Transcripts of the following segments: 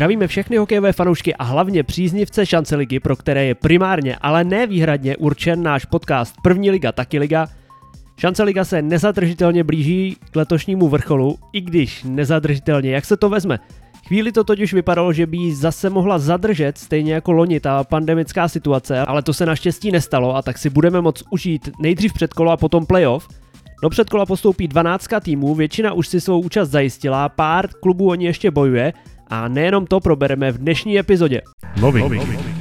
Zdravíme všechny hokejové fanoušky a hlavně příznivce šance ligy, pro které je primárně, ale ne výhradně určen náš podcast První liga, taky liga. Šance liga se nezadržitelně blíží k letošnímu vrcholu, i když nezadržitelně, jak se to vezme. Chvíli to totiž vypadalo, že by ji zase mohla zadržet, stejně jako loni ta pandemická situace, ale to se naštěstí nestalo a tak si budeme moct užít nejdřív předkolo a potom playoff. Do předkola postoupí 12 týmů, většina už si svou účast zajistila, pár klubů o ní ještě bojuje a nejenom to probereme v dnešní epizodě. Loving. Loving. Dobrý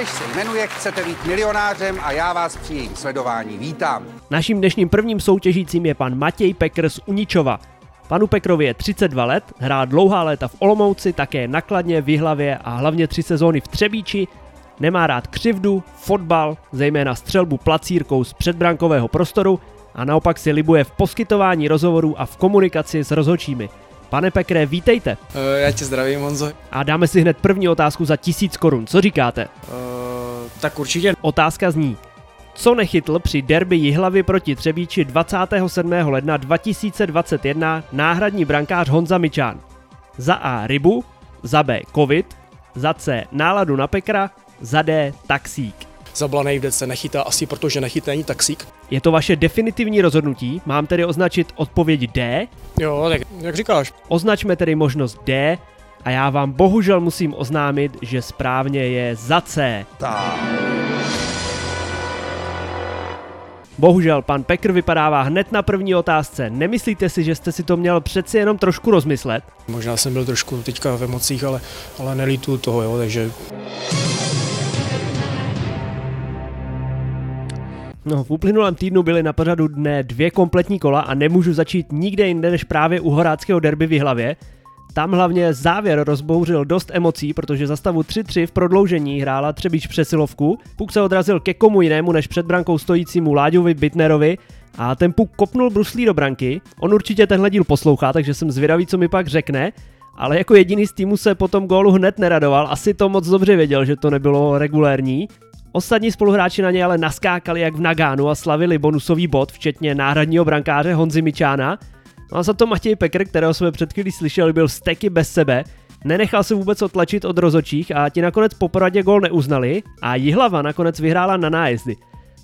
soutěž se jmenuje Chcete být milionářem a já vás při jejím sledování vítám. Naším dnešním prvním soutěžícím je pan Matěj Pekr z Uničova. Panu Pekrovi je 32 let, hrá dlouhá léta v Olomouci, také nakladně, v Jihlavě a hlavně tři sezóny v Třebíči. Nemá rád křivdu, fotbal, zejména střelbu placírkou z předbrankového prostoru a naopak si libuje v poskytování rozhovorů a v komunikaci s rozhodčími. Pane Pekre, vítejte. Uh, já tě zdravím, Honzo. A dáme si hned první otázku za tisíc korun. Co říkáte? Uh, tak určitě. Otázka zní. Co nechytl při derby Jihlavy proti Třebíči 27. ledna 2021 náhradní brankář Honza Mičán? Za A rybu, za B covid, za C náladu na Pekra, za D taxík. Zablanej v se nechytá asi protože nechytá ani taxík. Je to vaše definitivní rozhodnutí, mám tedy označit odpověď D? Jo, tak jak říkáš. Označme tedy možnost D a já vám bohužel musím oznámit, že správně je za C. Ta. Bohužel, pan Pekr vypadává hned na první otázce. Nemyslíte si, že jste si to měl přeci jenom trošku rozmyslet? Možná jsem byl trošku teďka v emocích, ale, ale nelítu toho, jo, takže... No, v uplynulém týdnu byly na pořadu dne dvě kompletní kola a nemůžu začít nikde jinde než právě u horáckého derby v hlavě. Tam hlavně závěr rozbouřil dost emocí, protože za stavu 3-3 v prodloužení hrála Třebíč přesilovku. Puk se odrazil ke komu jinému než před brankou stojícímu Láďovi Bitnerovi a ten puk kopnul bruslí do branky. On určitě tenhle díl poslouchá, takže jsem zvědavý, co mi pak řekne. Ale jako jediný z týmu se potom gólu hned neradoval, asi to moc dobře věděl, že to nebylo regulérní. Ostatní spoluhráči na ně ale naskákali jak v Nagánu a slavili bonusový bod, včetně náhradního brankáře Honzy Mičána. No a za to Matěj Pekr, kterého jsme před chvílí slyšeli, byl steky bez sebe, nenechal se vůbec otlačit od rozočích a ti nakonec po poradě gol neuznali a Jihlava nakonec vyhrála na nájezdy.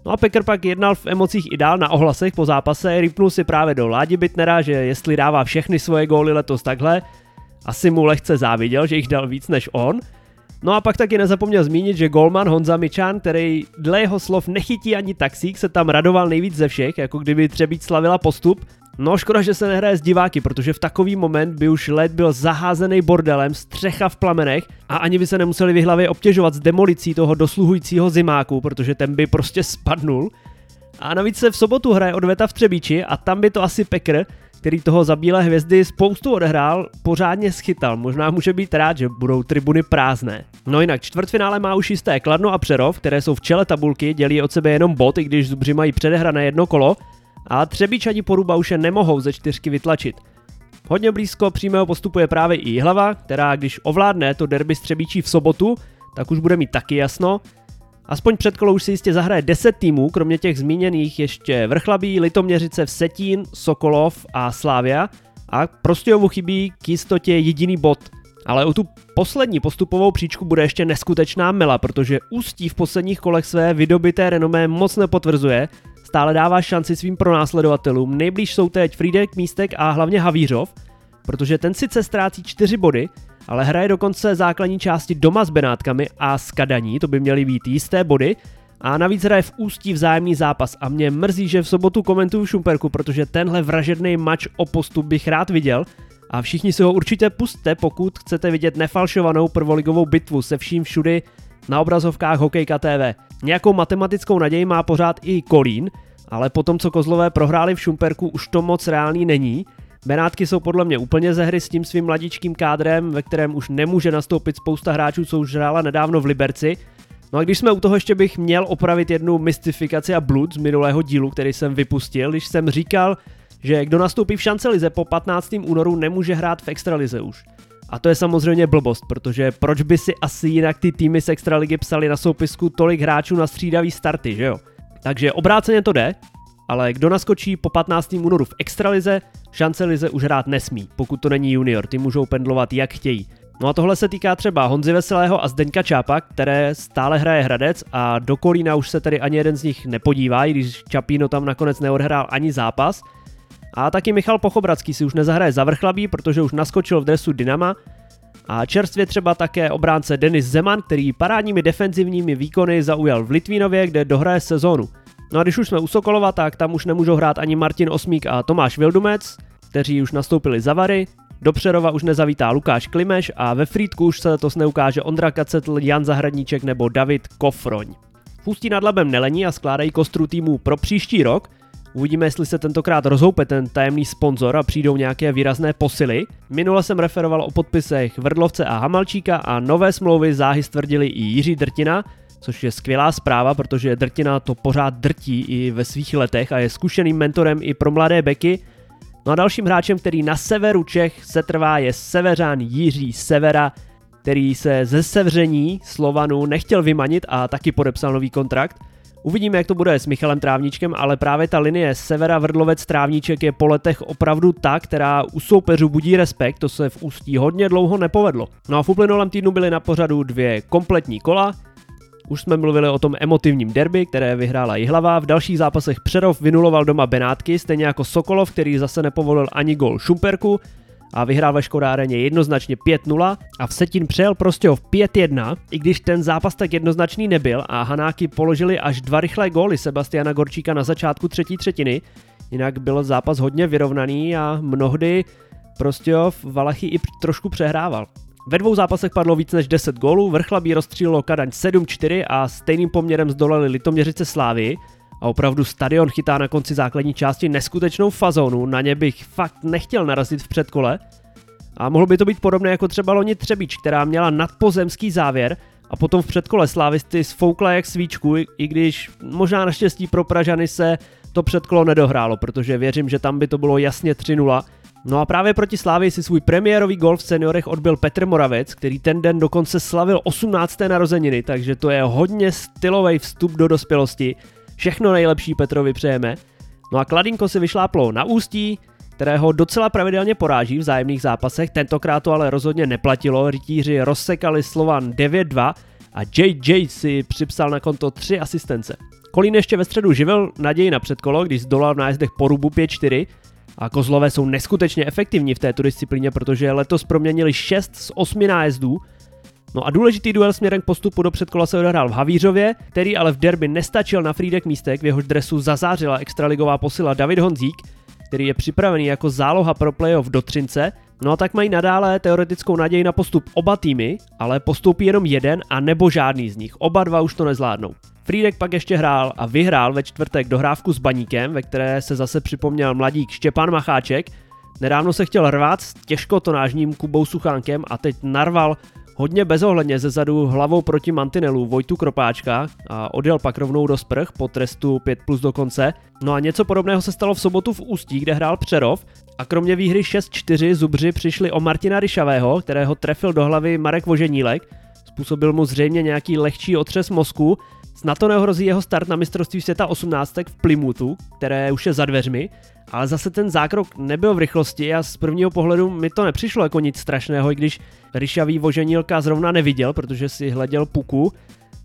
No a Pekr pak jednal v emocích i dál na ohlasech po zápase, rypnul si právě do Ládi Bitnera, že jestli dává všechny svoje góly letos takhle, asi mu lehce záviděl, že jich dal víc než on – No a pak taky nezapomněl zmínit, že Golman Honza Mičan, který dle jeho slov nechytí ani taxík, se tam radoval nejvíc ze všech, jako kdyby Třebíč slavila postup. No škoda, že se nehraje s diváky, protože v takový moment by už led byl zaházený bordelem, střecha v plamenech a ani by se nemuseli v hlavě obtěžovat s demolicí toho dosluhujícího zimáku, protože ten by prostě spadnul. A navíc se v sobotu hraje odveta v Třebíči a tam by to asi Pekr, který toho za bílé hvězdy spoustu odehrál, pořádně schytal. Možná může být rád, že budou tribuny prázdné. No jinak, čtvrtfinále má už jisté Kladno a Přerov, které jsou v čele tabulky, dělí od sebe jenom bod, i když Zubři mají předehrané jedno kolo, a Třebíč ani Poruba už je nemohou ze čtyřky vytlačit. Hodně blízko přímého postupu je právě i Jihlava, která když ovládne to derby s Třebíčí v sobotu, tak už bude mít taky jasno. Aspoň před kolo už si jistě zahraje 10 týmů, kromě těch zmíněných ještě Vrchlabí, Litoměřice, Vsetín, Sokolov a Slávia a Prostějovu chybí k jistotě jediný bod. Ale o tu poslední postupovou příčku bude ještě neskutečná mela, protože Ústí v posledních kolech své vydobité renomé moc nepotvrzuje, stále dává šanci svým pronásledovatelům, nejblíž jsou teď Frídek, Místek a hlavně Havířov, protože ten sice ztrácí 4 body, ale hraje dokonce základní části doma s Benátkami a s Kadaní, to by měly být jisté body, a navíc hraje v ústí vzájemný zápas a mě mrzí, že v sobotu komentuju Šumperku, protože tenhle vražedný mač o postup bych rád viděl. A všichni si ho určitě puste, pokud chcete vidět nefalšovanou prvoligovou bitvu se vším všudy na obrazovkách Hokejka TV. Nějakou matematickou naději má pořád i Kolín, ale potom co Kozlové prohráli v Šumperku už to moc reálný není Benátky jsou podle mě úplně ze hry s tím svým mladičkým kádrem, ve kterém už nemůže nastoupit spousta hráčů, co už hrála nedávno v Liberci. No a když jsme u toho ještě bych měl opravit jednu mystifikaci a blud z minulého dílu, který jsem vypustil, když jsem říkal, že kdo nastoupí v šancelize po 15. únoru nemůže hrát v extralize už. A to je samozřejmě blbost, protože proč by si asi jinak ty týmy z extraligy psali na soupisku tolik hráčů na střídavý starty, že jo? Takže obráceně to jde, ale kdo naskočí po 15. únoru v extralize, šance lize už hrát nesmí, pokud to není junior, ty můžou pendlovat jak chtějí. No a tohle se týká třeba Honzy Veselého a Zdeňka Čápa, které stále hraje Hradec a do Kolína už se tedy ani jeden z nich nepodívá, i když Čapíno tam nakonec neodhrál ani zápas. A taky Michal Pochobradský si už nezahraje za vrchlabí, protože už naskočil v dresu Dynama. A čerstvě třeba také obránce Denis Zeman, který parádními defenzivními výkony zaujal v Litvínově, kde dohraje sezónu. No a když už jsme u Sokolova, tak tam už nemůžou hrát ani Martin Osmík a Tomáš Vildumec, kteří už nastoupili za Vary. Do Přerova už nezavítá Lukáš Klimeš a ve Frýdku už se letos neukáže Ondra Kacetl, Jan Zahradníček nebo David Kofroň. V nad Labem nelení a skládají kostru týmu pro příští rok. Uvidíme, jestli se tentokrát rozhoupe ten tajemný sponzor a přijdou nějaké výrazné posily. Minule jsem referoval o podpisech Vrdlovce a Hamalčíka a nové smlouvy záhy stvrdili i Jiří Drtina, což je skvělá zpráva, protože Drtina to pořád drtí i ve svých letech a je zkušeným mentorem i pro mladé beky. No a dalším hráčem, který na severu Čech se trvá, je severán Jiří Severa, který se ze sevření Slovanu nechtěl vymanit a taky podepsal nový kontrakt. Uvidíme, jak to bude s Michalem Trávníčkem, ale právě ta linie Severa Vrdlovec Trávníček je po letech opravdu ta, která u soupeřů budí respekt, to se v Ústí hodně dlouho nepovedlo. No a v uplynulém týdnu byly na pořadu dvě kompletní kola, už jsme mluvili o tom emotivním derby, které vyhrála Jihlava, v dalších zápasech Přerov vynuloval doma Benátky, stejně jako Sokolov, který zase nepovolil ani gol Šumperku. A vyhrál ve Škodáreně jednoznačně 5-0 a v Setin přejel prostě v 5-1, i když ten zápas tak jednoznačný nebyl a Hanáky položili až dva rychlé góly Sebastiana Gorčíka na začátku třetí třetiny, jinak byl zápas hodně vyrovnaný a mnohdy prostě Valachy i trošku přehrával. Ve dvou zápasech padlo víc než 10 gólů, Vrchlabí rozstřílilo Kadaň 7-4 a stejným poměrem zdolali Litoměřice Slávy. A opravdu stadion chytá na konci základní části neskutečnou fazonu, na ně bych fakt nechtěl narazit v předkole. A mohlo by to být podobné jako třeba loni Třebíč, která měla nadpozemský závěr a potom v předkole Slávisty sfoukla jak svíčku, i když možná naštěstí pro Pražany se to předkolo nedohrálo, protože věřím, že tam by to bylo jasně 3-0 No a právě proti Slávii si svůj premiérový gol v seniorech odbil Petr Moravec, který ten den dokonce slavil 18. narozeniny, takže to je hodně stylový vstup do dospělosti. Všechno nejlepší Petrovi přejeme. No a Kladinko si vyšláplo na ústí, kterého docela pravidelně poráží v zájemných zápasech, tentokrát to ale rozhodně neplatilo, rytíři rozsekali Slovan 9-2 a JJ si připsal na konto 3 asistence. Kolín ještě ve středu živil naději na předkolo, když zdolal v nájezdech porubu 5-4, a kozlové jsou neskutečně efektivní v této disciplíně, protože letos proměnili 6 z 8 nájezdů. No a důležitý duel směrem k postupu do předkola se odehrál v Havířově, který ale v derby nestačil na Frídek místek, v jehož dresu zazářila extraligová posila David Honzík, který je připravený jako záloha pro playoff do Třince. No a tak mají nadále teoretickou naději na postup oba týmy, ale postoupí jenom jeden a nebo žádný z nich. Oba dva už to nezvládnou. Frídek pak ještě hrál a vyhrál ve čtvrtek dohrávku s Baníkem, ve které se zase připomněl mladík Štěpán Macháček. Nedávno se chtěl rvát s těžkotonážním Kubou Suchánkem a teď narval hodně bezohledně ze zadu hlavou proti mantinelu Vojtu Kropáčka a odjel pak rovnou do sprch po trestu 5 plus do konce. No a něco podobného se stalo v sobotu v Ústí, kde hrál Přerov a kromě výhry 6-4 Zubři přišli o Martina Ryšavého, kterého trefil do hlavy Marek Voženílek. Způsobil mu zřejmě nějaký lehčí otřes mozku Snad to neohrozí jeho start na mistrovství světa 18 v Plymouthu, které už je za dveřmi, ale zase ten zákrok nebyl v rychlosti a z prvního pohledu mi to nepřišlo jako nic strašného, i když Ryšavý voženílka zrovna neviděl, protože si hleděl puku.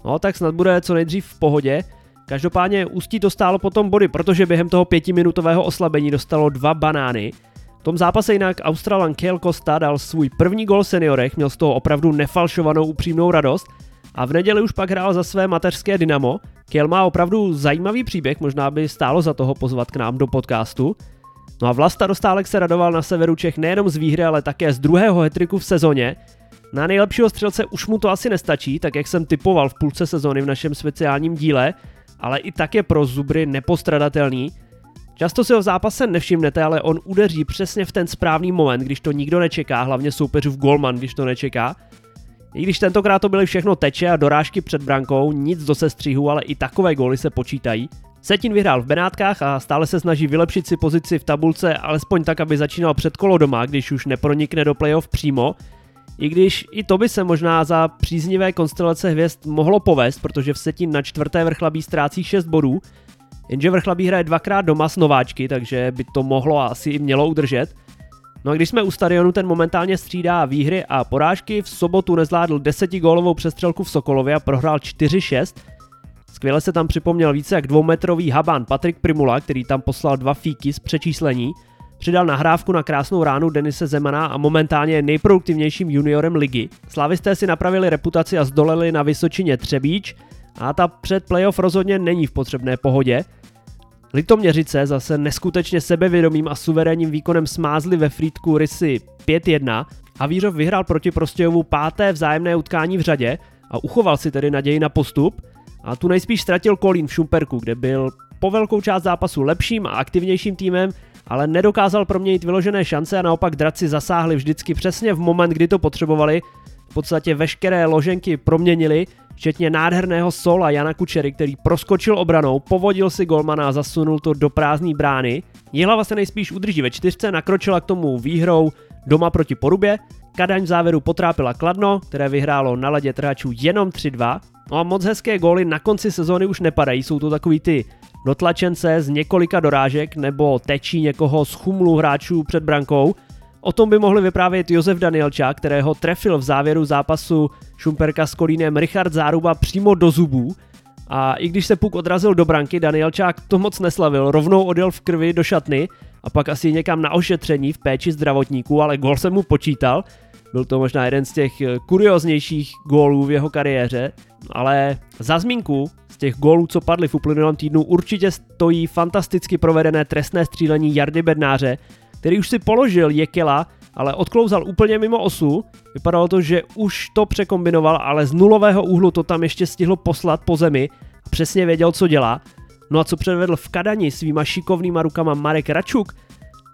No tak snad bude co nejdřív v pohodě. Každopádně Ústí to stálo potom body, protože během toho pětiminutového oslabení dostalo dva banány. V tom zápase jinak Australan Kale Costa dal svůj první gol seniorech, měl z toho opravdu nefalšovanou upřímnou radost a v neděli už pak hrál za své mateřské Dynamo. Kiel má opravdu zajímavý příběh, možná by stálo za toho pozvat k nám do podcastu. No a Vlasta Dostálek se radoval na severu Čech nejenom z výhry, ale také z druhého hetriku v sezóně. Na nejlepšího střelce už mu to asi nestačí, tak jak jsem typoval v půlce sezóny v našem speciálním díle, ale i tak je pro Zubry nepostradatelný. Často si ho v zápase nevšimnete, ale on udeří přesně v ten správný moment, když to nikdo nečeká, hlavně soupeřův golman, když to nečeká. I když tentokrát to byly všechno teče a dorážky před brankou, nic do sestřihu, ale i takové góly se počítají. Setin vyhrál v Benátkách a stále se snaží vylepšit si pozici v tabulce, alespoň tak, aby začínal před kolo doma, když už nepronikne do playoff přímo. I když i to by se možná za příznivé konstelace hvězd mohlo povést, protože v Setin na čtvrté vrchlabí ztrácí 6 bodů, jenže vrchlabí hraje dvakrát doma s nováčky, takže by to mohlo a asi i mělo udržet. No a když jsme u stadionu, ten momentálně střídá výhry a porážky. V sobotu nezvládl desetigólovou přestřelku v Sokolově a prohrál 4-6. Skvěle se tam připomněl více jak dvoumetrový habán Patrik Primula, který tam poslal dva fíky z přečíslení. Přidal nahrávku na krásnou ránu Denise Zemana a momentálně je nejproduktivnějším juniorem ligy. Slavisté si napravili reputaci a zdoleli na Vysočině Třebíč a ta před playoff rozhodně není v potřebné pohodě. Litoměřice zase neskutečně sebevědomým a suverénním výkonem smázli ve Frýdku Rysy 5-1 a Vířov vyhrál proti Prostějovu páté vzájemné utkání v řadě a uchoval si tedy naději na postup a tu nejspíš ztratil Kolín v Šumperku, kde byl po velkou část zápasu lepším a aktivnějším týmem, ale nedokázal proměnit vyložené šance a naopak draci zasáhli vždycky přesně v moment, kdy to potřebovali. V podstatě veškeré loženky proměnili včetně nádherného sola Jana Kučery, který proskočil obranou, povodil si golmana a zasunul to do prázdné brány. Jihlava se nejspíš udrží ve čtyřce, nakročila k tomu výhrou doma proti Porubě, Kadaň v závěru potrápila Kladno, které vyhrálo na ledě trhačů jenom 3-2. No a moc hezké góly na konci sezóny už nepadají, jsou to takový ty dotlačence z několika dorážek nebo tečí někoho z chumlu hráčů před brankou, O tom by mohli vyprávět Josef Danielčák, kterého trefil v závěru zápasu Šumperka s Kolínem Richard Záruba přímo do zubů. A i když se puk odrazil do branky, Danielčák to moc neslavil, rovnou odjel v krvi do šatny a pak asi někam na ošetření v péči zdravotníků, ale gol se mu počítal. Byl to možná jeden z těch eh, kurioznějších gólů v jeho kariéře, ale za zmínku z těch gólů, co padly v uplynulém týdnu, určitě stojí fantasticky provedené trestné střílení Jardy Bednáře, který už si položil Jekela, ale odklouzal úplně mimo osu. Vypadalo to, že už to překombinoval, ale z nulového úhlu to tam ještě stihlo poslat po zemi a přesně věděl, co dělá. No a co předvedl v Kadani svýma šikovnýma rukama Marek Račuk?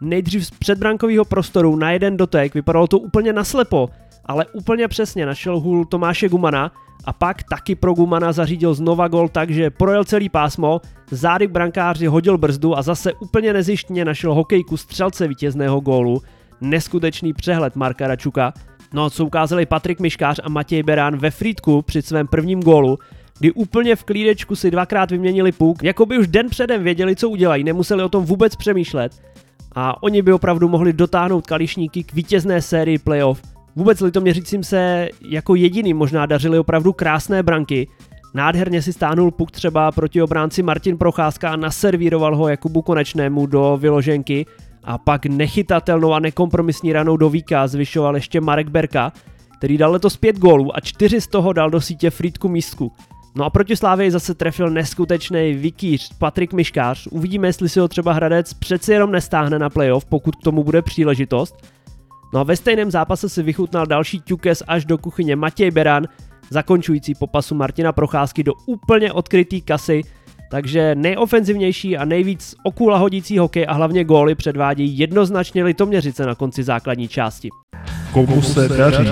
Nejdřív z předbrankového prostoru na jeden dotek, vypadalo to úplně naslepo, ale úplně přesně našel hůl Tomáše Gumana a pak taky pro Gumana zařídil znova gol tak, že projel celý pásmo, zády brankáři hodil brzdu a zase úplně nezištně našel hokejku střelce vítězného gólu. Neskutečný přehled Marka Račuka. No co ukázali Patrik Miškář a Matěj Berán ve Frýdku při svém prvním gólu, kdy úplně v klídečku si dvakrát vyměnili puk, jako by už den předem věděli, co udělají, nemuseli o tom vůbec přemýšlet. A oni by opravdu mohli dotáhnout kališníky k vítězné sérii playoff Vůbec Litoměřicím se jako jediný možná dařily opravdu krásné branky. Nádherně si stáhnul puk třeba proti obránci Martin Procházka a naservíroval ho Jakubu Konečnému do vyloženky a pak nechytatelnou a nekompromisní ranou do víka zvyšoval ještě Marek Berka, který dal letos pět gólů a čtyři z toho dal do sítě Frýdku Místku. No a proti Slávě zase trefil neskutečný vikýř Patrik Miškář. Uvidíme, jestli si ho třeba Hradec přeci jenom nestáhne na playoff, pokud k tomu bude příležitost. No a ve stejném zápase si vychutnal další ťukes až do kuchyně Matěj Beran, zakončující popasu Martina Procházky do úplně odkrytý kasy, takže nejofenzivnější a nejvíc okula hodící hokej a hlavně góly předvádí jednoznačně Litoměřice na konci základní části. Komu se daří?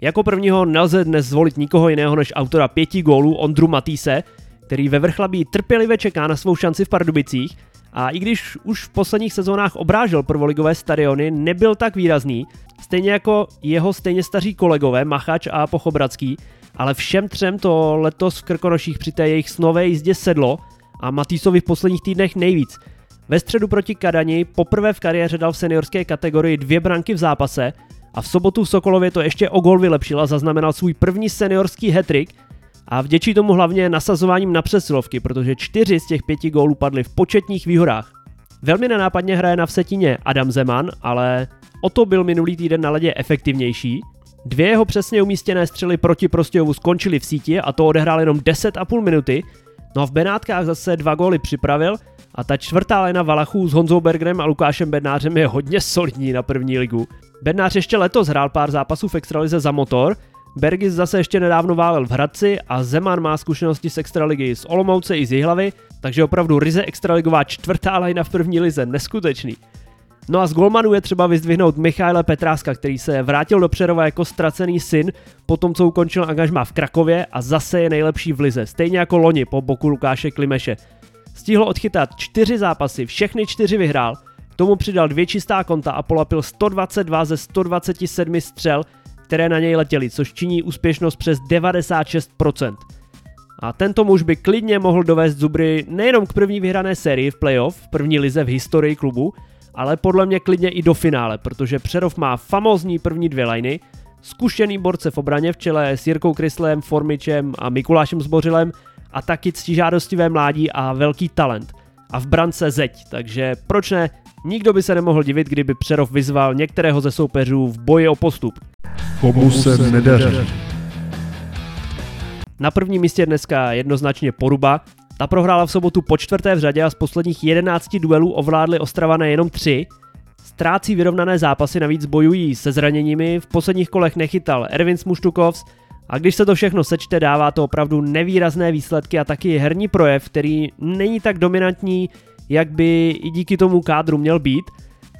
Jako prvního nelze dnes zvolit nikoho jiného než autora pěti gólů Ondru Matýse, který ve vrchlabí trpělivě čeká na svou šanci v Pardubicích a i když už v posledních sezónách obrážel prvoligové stadiony, nebyl tak výrazný, stejně jako jeho stejně staří kolegové Machač a Pochobradský, ale všem třem to letos v Krkonoších při té jejich snové jízdě sedlo a Matýsovi v posledních týdnech nejvíc. Ve středu proti Kadani poprvé v kariéře dal v seniorské kategorii dvě branky v zápase a v sobotu v Sokolově to ještě o gol vylepšil a zaznamenal svůj první seniorský hetrik, a vděčí tomu hlavně nasazováním na přesilovky, protože čtyři z těch pěti gólů padly v početních výhodách. Velmi nenápadně hraje na vsetině Adam Zeman, ale o to byl minulý týden na ledě efektivnější. Dvě jeho přesně umístěné střely proti Prostějovu skončily v síti a to odehrál jenom 10,5 minuty. No a v Benátkách zase dva góly připravil a ta čtvrtá léna Valachů s Honzou Bergerem a Lukášem Bednářem je hodně solidní na první ligu. Bednář ještě letos hrál pár zápasů v extralize za motor, Bergis zase ještě nedávno válel v Hradci a Zeman má zkušenosti z extraligy z Olomouce i z Jihlavy, takže opravdu ryze extraligová čtvrtá lajna v první lize, neskutečný. No a z golmanů je třeba vyzdvihnout Michaila Petráska, který se vrátil do Přerova jako ztracený syn, po tom, co ukončil angažmá v Krakově a zase je nejlepší v lize, stejně jako loni po boku Lukáše Klimeše. Stihl odchytat čtyři zápasy, všechny čtyři vyhrál, tomu přidal dvě čistá konta a polapil 122 ze 127 střel, které na něj letěly, což činí úspěšnost přes 96%. A tento muž by klidně mohl dovést Zubry nejenom k první vyhrané sérii v playoff, v první lize v historii klubu, ale podle mě klidně i do finále, protože Přerov má famózní první dvě liny, zkušený borce v obraně v čele s Jirkou Kryslem, Formičem a Mikulášem Zbořilem a taky ctižádostivé mládí a velký talent. A v brance zeď, takže proč ne, nikdo by se nemohl divit, kdyby Přerov vyzval některého ze soupeřů v boji o postup. Komu se nedaří. Na prvním místě dneska jednoznačně Poruba, ta prohrála v sobotu po čtvrté v řadě a z posledních 11 duelů ovládli Ostravané jenom 3. Ztrácí vyrovnané zápasy, navíc bojují se zraněními, v posledních kolech nechytal Ervin Smuštukovs a když se to všechno sečte, dává to opravdu nevýrazné výsledky a taky herní projev, který není tak dominantní, jak by i díky tomu kádru měl být.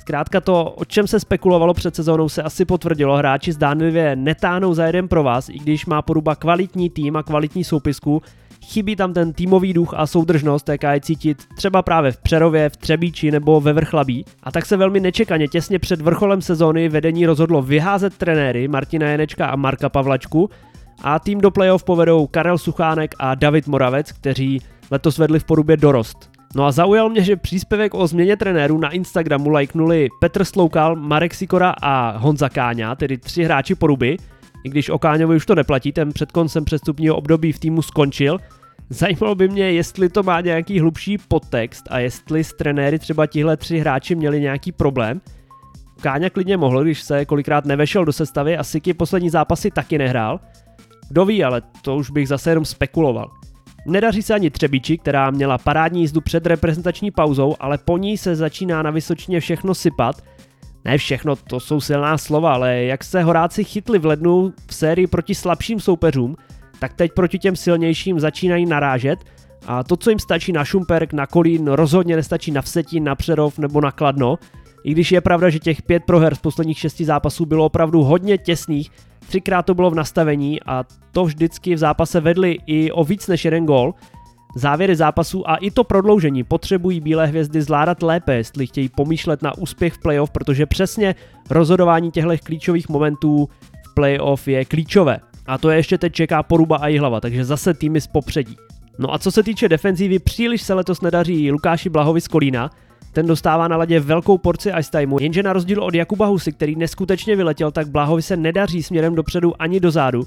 Zkrátka to, o čem se spekulovalo před sezónou, se asi potvrdilo. Hráči zdánlivě netáhnou za jeden pro vás, i když má poruba kvalitní tým a kvalitní soupisku, Chybí tam ten týmový duch a soudržnost, jaká je cítit třeba právě v Přerově, v Třebíči nebo ve Vrchlabí. A tak se velmi nečekaně těsně před vrcholem sezóny vedení rozhodlo vyházet trenéry Martina Jenečka a Marka Pavlačku a tým do playoff povedou Karel Suchánek a David Moravec, kteří letos vedli v porubě dorost. No a zaujal mě, že příspěvek o změně trenérů na Instagramu lajknuli Petr Sloukal, Marek Sikora a Honza Káňa, tedy tři hráči poruby, i když o Káňovi už to neplatí, ten před koncem přestupního období v týmu skončil. Zajímalo by mě, jestli to má nějaký hlubší podtext a jestli s trenéry třeba tihle tři hráči měli nějaký problém. Káňa klidně mohl, když se kolikrát nevešel do sestavy a Siky poslední zápasy taky nehrál. Kdo ví, ale to už bych zase jenom spekuloval. Nedaří se ani Třebíči, která měla parádní jízdu před reprezentační pauzou, ale po ní se začíná na Vysočině všechno sypat – ne všechno, to jsou silná slova, ale jak se horáci chytli v lednu v sérii proti slabším soupeřům, tak teď proti těm silnějším začínají narážet a to, co jim stačí na Šumperk, na Kolín, rozhodně nestačí na Vsetín, na Přerov nebo na Kladno. I když je pravda, že těch pět proher z posledních šesti zápasů bylo opravdu hodně těsných, třikrát to bylo v nastavení a to vždycky v zápase vedli i o víc než jeden gól, Závěry zápasů a i to prodloužení potřebují Bílé hvězdy zvládat lépe, jestli chtějí pomýšlet na úspěch v playoff, protože přesně rozhodování těchto klíčových momentů v playoff je klíčové. A to je ještě teď čeká Poruba a Jihlava, takže zase týmy z popředí. No a co se týče defenzívy, příliš se letos nedaří Lukáši Blahovi z Kolína, ten dostává na ladě velkou porci ice timeu, jenže na rozdíl od Jakuba Husy, který neskutečně vyletěl, tak Blahovi se nedaří směrem dopředu ani dozadu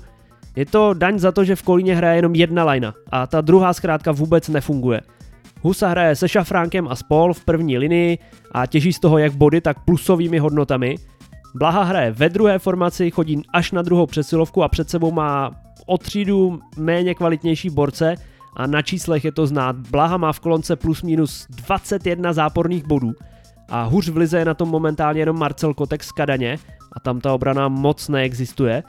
je to daň za to, že v Kolíně hraje jenom jedna lajna a ta druhá zkrátka vůbec nefunguje. Husa hraje se Šafránkem a Spol v první linii a těží z toho jak body, tak plusovými hodnotami. Blaha hraje ve druhé formaci, chodí až na druhou přesilovku a před sebou má o třídu méně kvalitnější borce a na číslech je to znát. Blaha má v kolonce plus minus 21 záporných bodů a hůř v lize je na tom momentálně jenom Marcel Kotek z Kadaně a tam ta obrana moc neexistuje.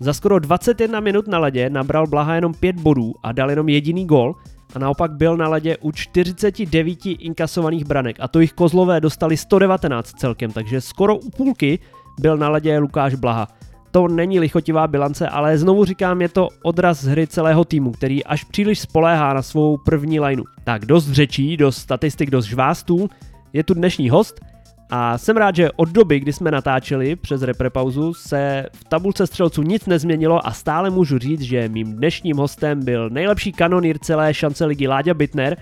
Za skoro 21 minut na ledě nabral Blaha jenom 5 bodů a dal jenom jediný gol a naopak byl na ledě u 49 inkasovaných branek a to jich kozlové dostali 119 celkem, takže skoro u půlky byl na ledě Lukáš Blaha. To není lichotivá bilance, ale znovu říkám, je to odraz hry celého týmu, který až příliš spoléhá na svou první lineu. Tak dost řečí, dost statistik, dost žvástů. Je tu dnešní host – a jsem rád, že od doby, kdy jsme natáčeli přes reprepauzu, se v tabulce střelců nic nezměnilo a stále můžu říct, že mým dnešním hostem byl nejlepší kanonýr celé šance ligy Láďa Bitner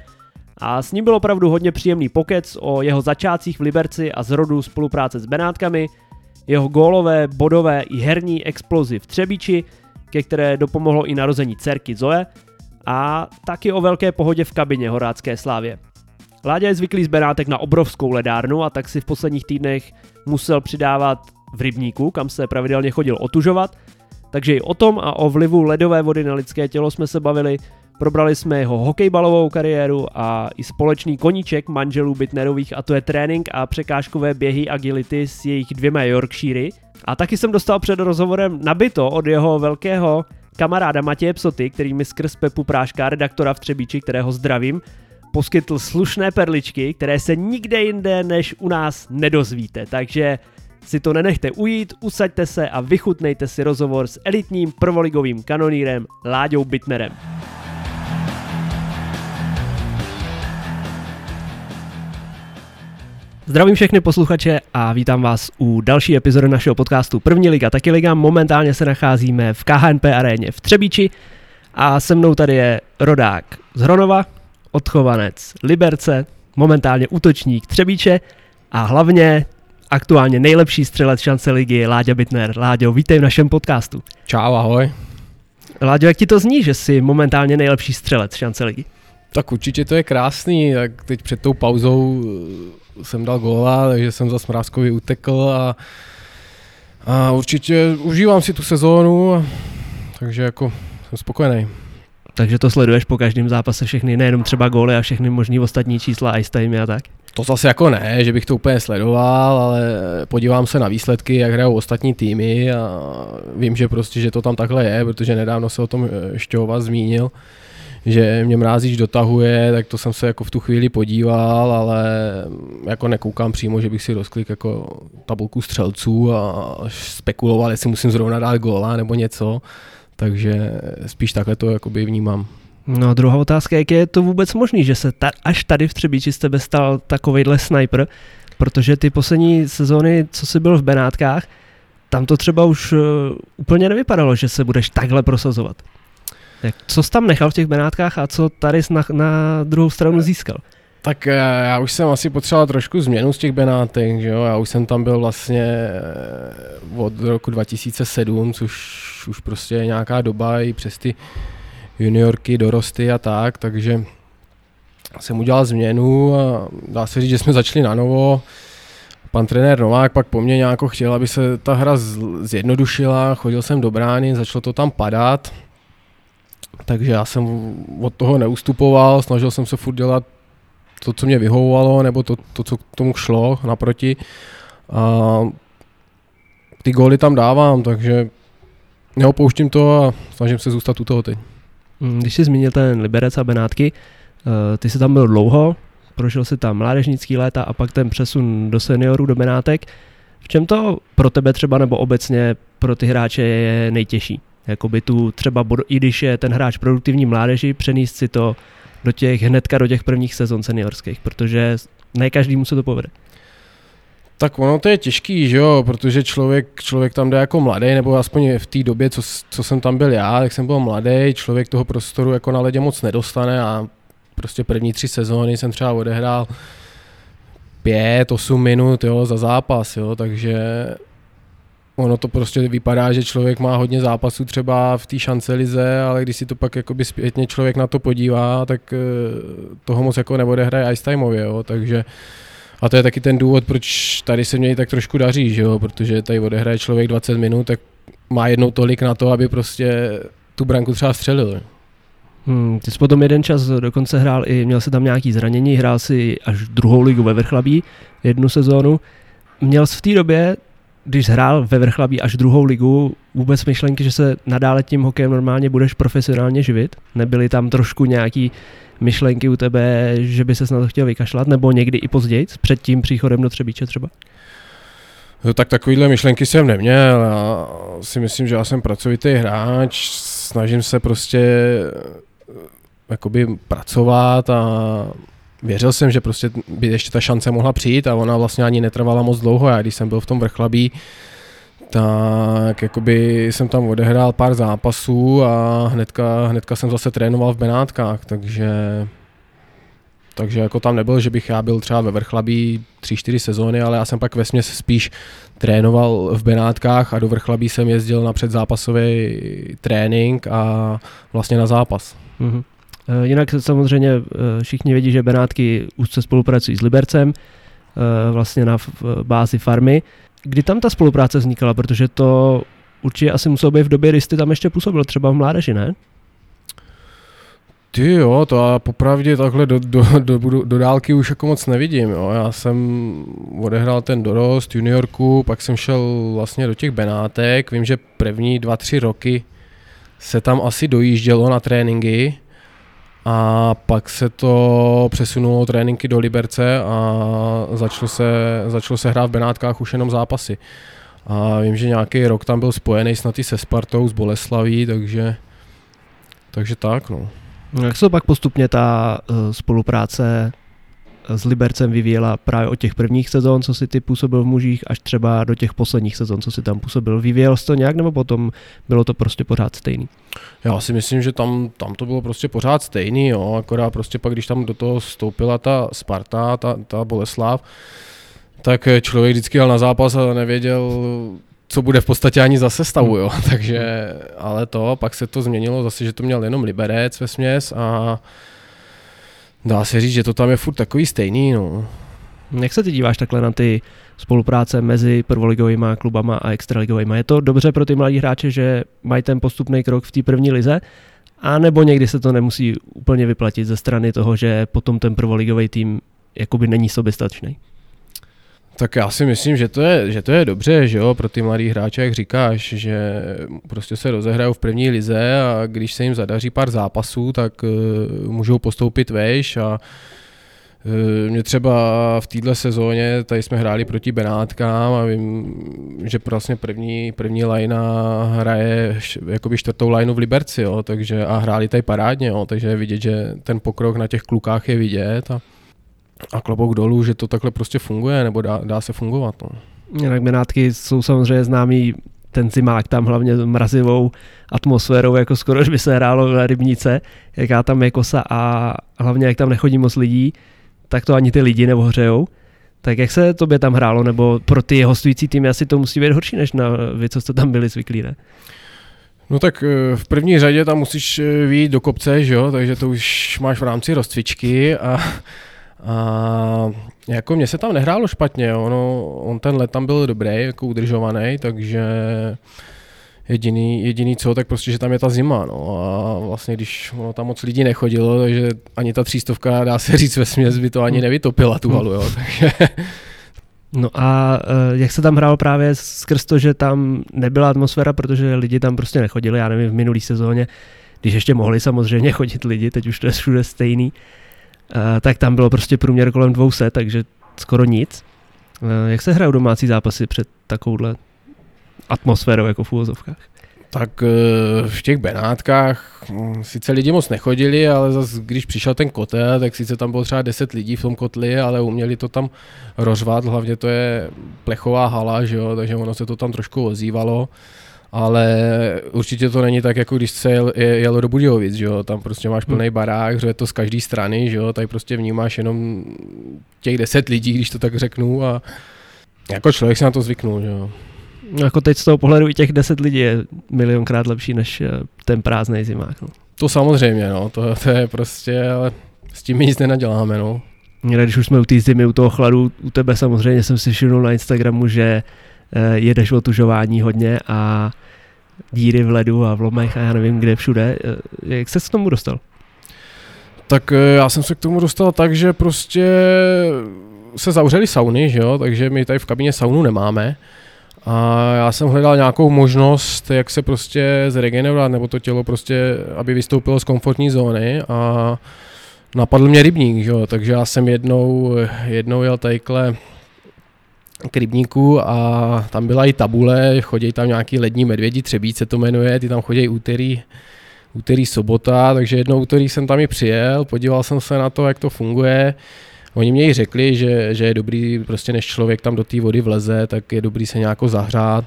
a s ním byl opravdu hodně příjemný pokec o jeho začátcích v Liberci a zrodu spolupráce s Benátkami, jeho gólové, bodové i herní explozi v Třebíči, ke které dopomohlo i narození dcerky Zoe, a taky o velké pohodě v kabině Horácké slávě. Láďa je zvyklý z Benátek na obrovskou ledárnu a tak si v posledních týdnech musel přidávat v rybníku, kam se pravidelně chodil otužovat. Takže i o tom a o vlivu ledové vody na lidské tělo jsme se bavili. Probrali jsme jeho hokejbalovou kariéru a i společný koníček manželů Bitnerových a to je trénink a překážkové běhy agility s jejich dvěma Yorkshiry. A taky jsem dostal před rozhovorem nabito od jeho velkého kamaráda Matěje Psoty, který mi skrz Pepu Práška, redaktora v Třebíči, kterého zdravím, poskytl slušné perličky, které se nikde jinde než u nás nedozvíte. Takže si to nenechte ujít, usaďte se a vychutnejte si rozhovor s elitním prvoligovým kanonírem Láďou Bitnerem. Zdravím všechny posluchače a vítám vás u další epizody našeho podcastu První liga, taky liga. Momentálně se nacházíme v KHNP aréně v Třebíči a se mnou tady je rodák z Hronova, odchovanec Liberce, momentálně útočník Třebíče a hlavně aktuálně nejlepší střelec šance ligy Láďa Bitner. Láďo, vítej v našem podcastu. Čau, ahoj. Láďo, jak ti to zní, že jsi momentálně nejlepší střelec šance ligy? Tak určitě to je krásný, tak teď před tou pauzou jsem dal góla, takže jsem za Smrázkovi utekl a, a určitě užívám si tu sezónu, takže jako jsem spokojený. Takže to sleduješ po každém zápase všechny, nejenom třeba góly a všechny možný ostatní čísla, ice time a tak? To zase jako ne, že bych to úplně sledoval, ale podívám se na výsledky, jak hrajou ostatní týmy a vím, že prostě, že to tam takhle je, protože nedávno se o tom Šťova zmínil, že mě mrázíč dotahuje, tak to jsem se jako v tu chvíli podíval, ale jako nekoukám přímo, že bych si rozklik jako tabulku střelců a spekuloval, jestli musím zrovna dát góla nebo něco, takže spíš takhle to jakoby vnímám. No a druhá otázka, jak je to vůbec možný, že se ta, až tady v Třebíči z tebe stal takovejhle sniper, protože ty poslední sezóny, co jsi byl v Benátkách, tam to třeba už uh, úplně nevypadalo, že se budeš takhle prosazovat. Tak co jsi tam nechal v těch Benátkách a co tady na, na druhou stranu získal? Tak eh, já už jsem asi potřeboval trošku změnu z těch Benátek, že jo? já už jsem tam byl vlastně eh, od roku 2007, což už prostě je nějaká doba i přes ty juniorky, dorosty a tak, takže jsem udělal změnu a dá se říct, že jsme začali na novo. Pan trenér Novák pak po mně nějak chtěl, aby se ta hra zjednodušila, chodil jsem do brány, začalo to tam padat, takže já jsem od toho neustupoval, snažil jsem se furt dělat to, co mě vyhovovalo, nebo to, to co k tomu šlo naproti. A ty góly tam dávám, takže neopouštím to a snažím se zůstat u toho teď. Mm, když jsi zmínil ten Liberec a Benátky, eh, ty jsi tam byl dlouho, prošel si tam mládežnický léta a pak ten přesun do seniorů, do Benátek. V čem to pro tebe třeba nebo obecně pro ty hráče je nejtěžší? Jakoby tu třeba, i když je ten hráč produktivní mládeži, přenést si to do těch hnedka do těch prvních sezon seniorských, protože ne každému se to povede. Tak ono to je těžký, že jo, protože člověk, člověk tam jde jako mladý, nebo aspoň v té době, co, co jsem tam byl já, tak jsem byl mladý, člověk toho prostoru jako na ledě moc nedostane a prostě první tři sezóny jsem třeba odehrál pět, osm minut jo, za zápas, jo, takže ono to prostě vypadá, že člověk má hodně zápasů třeba v té šance lize, ale když si to pak jakoby zpětně člověk na to podívá, tak eh, toho moc jako neodehraje ice timeově, jo, takže a to je taky ten důvod, proč tady se mě tak trošku daří, že jo? protože tady odehraje člověk 20 minut, tak má jednou tolik na to, aby prostě tu branku třeba střelil. Hmm, ty jsi potom jeden čas dokonce hrál i, měl se tam nějaký zranění, hrál si až druhou ligu ve Vrchlabí, jednu sezónu. Měl jsi v té době, když hrál ve Vrchlabí až druhou ligu, vůbec myšlenky, že se nadále tím hokejem normálně budeš profesionálně živit? Nebyly tam trošku nějaký myšlenky u tebe, že by se na to chtěl vykašlat, nebo někdy i později, před tím příchodem do Třebíče třeba? No, tak takovýhle myšlenky jsem neměl. Já si myslím, že já jsem pracovitý hráč, snažím se prostě eh, jakoby pracovat a věřil jsem, že prostě by ještě ta šance mohla přijít a ona vlastně ani netrvala moc dlouho. Já když jsem byl v tom vrchlabí, tak jakoby jsem tam odehrál pár zápasů a hnedka, hnedka jsem zase trénoval v Benátkách, takže takže jako tam nebyl, že bych já byl třeba ve Vrchlabí 3-4 sezóny, ale já jsem pak ve spíš trénoval v Benátkách a do Vrchlabí jsem jezdil na předzápasový trénink a vlastně na zápas. Mm-hmm. Jinak samozřejmě eh, všichni vědí, že Benátky úzce spolupracují s Libercem, eh, vlastně na bázi farmy. Kdy tam ta spolupráce vznikala, protože to určitě asi muselo být v době, kdy jsi tam ještě působil, třeba v mládeži, ne? Ty jo, to já popravdě takhle do, do, do, do, do dálky už jako moc nevidím. Jo. Já jsem odehrál ten dorost, juniorku, pak jsem šel vlastně do těch Benátek. Vím, že první dva, tři roky se tam asi dojíždělo na tréninky a pak se to přesunulo tréninky do Liberce a začalo se, začalo se hrát v Benátkách už jenom zápasy. A vím, že nějaký rok tam byl spojený snad i se Spartou, s Boleslaví, takže, takže tak no. Jak se pak postupně ta uh, spolupráce s Libercem vyvíjela právě od těch prvních sezon, co si ty působil v mužích, až třeba do těch posledních sezon, co si tam působil. Vyvíjel jsi to nějak, nebo potom bylo to prostě pořád stejný? Já si myslím, že tam, tam to bylo prostě pořád stejný, jo, akorát prostě pak, když tam do toho vstoupila ta Sparta, ta, ta Boleslav, tak člověk vždycky jel na zápas a nevěděl, co bude v podstatě ani za sestavu, jo. Takže, ale to, pak se to změnilo zase, že to měl jenom Liberec ve směs a dá se říct, že to tam je furt takový stejný, no. Jak se ty díváš takhle na ty spolupráce mezi prvoligovými klubama a extraligovými? Je to dobře pro ty mladí hráče, že mají ten postupný krok v té první lize? A nebo někdy se to nemusí úplně vyplatit ze strany toho, že potom ten prvoligový tým jakoby není soběstačný? Tak já si myslím, že to je, že to je dobře, že jo, pro ty mladý hráče, jak říkáš, že prostě se rozehrajou v první lize a když se jim zadaří pár zápasů, tak uh, můžou postoupit vejš a uh, mě třeba v této sezóně, tady jsme hráli proti Benátkám a vím, že vlastně první, první lajna hraje jakoby čtvrtou lajnu v Liberci, jo, takže a hráli tady parádně, jo, takže je vidět, že ten pokrok na těch klukách je vidět a a klobouk dolů, že to takhle prostě funguje, nebo dá, dá se fungovat. No. Jinak Benátky jsou samozřejmě známý ten zimák tam hlavně mrazivou atmosférou, jako skoro, by se hrálo v rybníce, jaká tam je kosa a hlavně jak tam nechodí moc lidí, tak to ani ty lidi neohřejou. Tak jak se tobě tam hrálo, nebo pro ty hostující týmy asi to musí být horší, než na vy, co jste tam byli zvyklí, ne? No tak eh, v první řadě tam musíš eh, vyjít do kopce, že jo? takže to už máš v rámci rozcvičky a a jako mně se tam nehrálo špatně, ono, on ten let tam byl dobrý, jako udržovaný, takže jediný, jediný co, tak prostě, že tam je ta zima, no a vlastně když ono tam moc lidí nechodilo, takže ani ta třístovka, dá se říct ve směs, by to ani hmm. nevytopila tu halu, jo, takže... No a uh, jak se tam hrál právě skrz to, že tam nebyla atmosféra, protože lidi tam prostě nechodili, já nevím, v minulý sezóně, když ještě mohli samozřejmě chodit lidi, teď už to je všude stejný, Eh, tak tam bylo prostě průměr kolem 200, takže skoro nic. Eh, jak se hrajou domácí zápasy před takovouhle atmosférou jako v úvozovkách? Tak eh, v těch Benátkách hm, sice lidi moc nechodili, ale zase když přišel ten kotel, tak sice tam bylo třeba 10 lidí v tom kotli, ale uměli to tam rozvat, hlavně to je plechová hala, že jo, takže ono se to tam trošku ozývalo ale určitě to není tak, jako když se jel, jelo do Budějovic, že jo, tam prostě máš plný hmm. barák, že je to z každé strany, že jo, tady prostě vnímáš jenom těch deset lidí, když to tak řeknu a jako člověk se na to zvyknul, že jo. No jako teď z toho pohledu i těch deset lidí je milionkrát lepší než eh, ten prázdný zimák. No. To samozřejmě, no, to, to je prostě, ale s tím nic nenaděláme, no. Když už jsme u té zimy, u toho chladu, u tebe samozřejmě jsem si všiml na Instagramu, že jedeš o tužování hodně a díry v ledu a v lomech a já nevím kde všude. Eh, jak se k tomu dostal? Tak eh, já jsem se k tomu dostal tak, že prostě se zavřely sauny, že jo? takže my tady v kabině saunu nemáme. A já jsem hledal nějakou možnost, jak se prostě zregenerovat, nebo to tělo prostě, aby vystoupilo z komfortní zóny a napadl mě rybník, že jo? takže já jsem jednou, jednou jel tadyhle k rybníku a tam byla i tabule, chodí tam nějaký lední medvědi, třebíc se to jmenuje, ty tam chodí úterý, úterý, sobota, takže jednou úterý jsem tam i přijel, podíval jsem se na to, jak to funguje. Oni mě i řekli, že, že je dobrý, prostě než člověk tam do té vody vleze, tak je dobrý se nějak zahřát,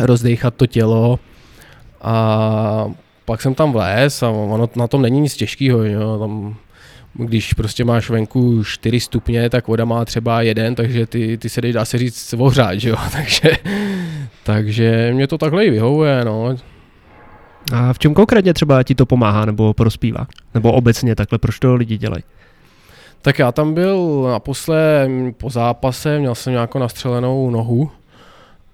rozdechat to tělo a pak jsem tam vlez a ono na tom není nic těžkého, tam když prostě máš venku 4 stupně, tak voda má třeba jeden, takže ty, ty se dá se říct ohřát, že jo, takže, takže mě to takhle i vyhovuje, no. A v čem konkrétně třeba ti to pomáhá nebo prospívá? Nebo obecně takhle, proč to lidi dělají? Tak já tam byl naposled po zápase, měl jsem nějakou nastřelenou nohu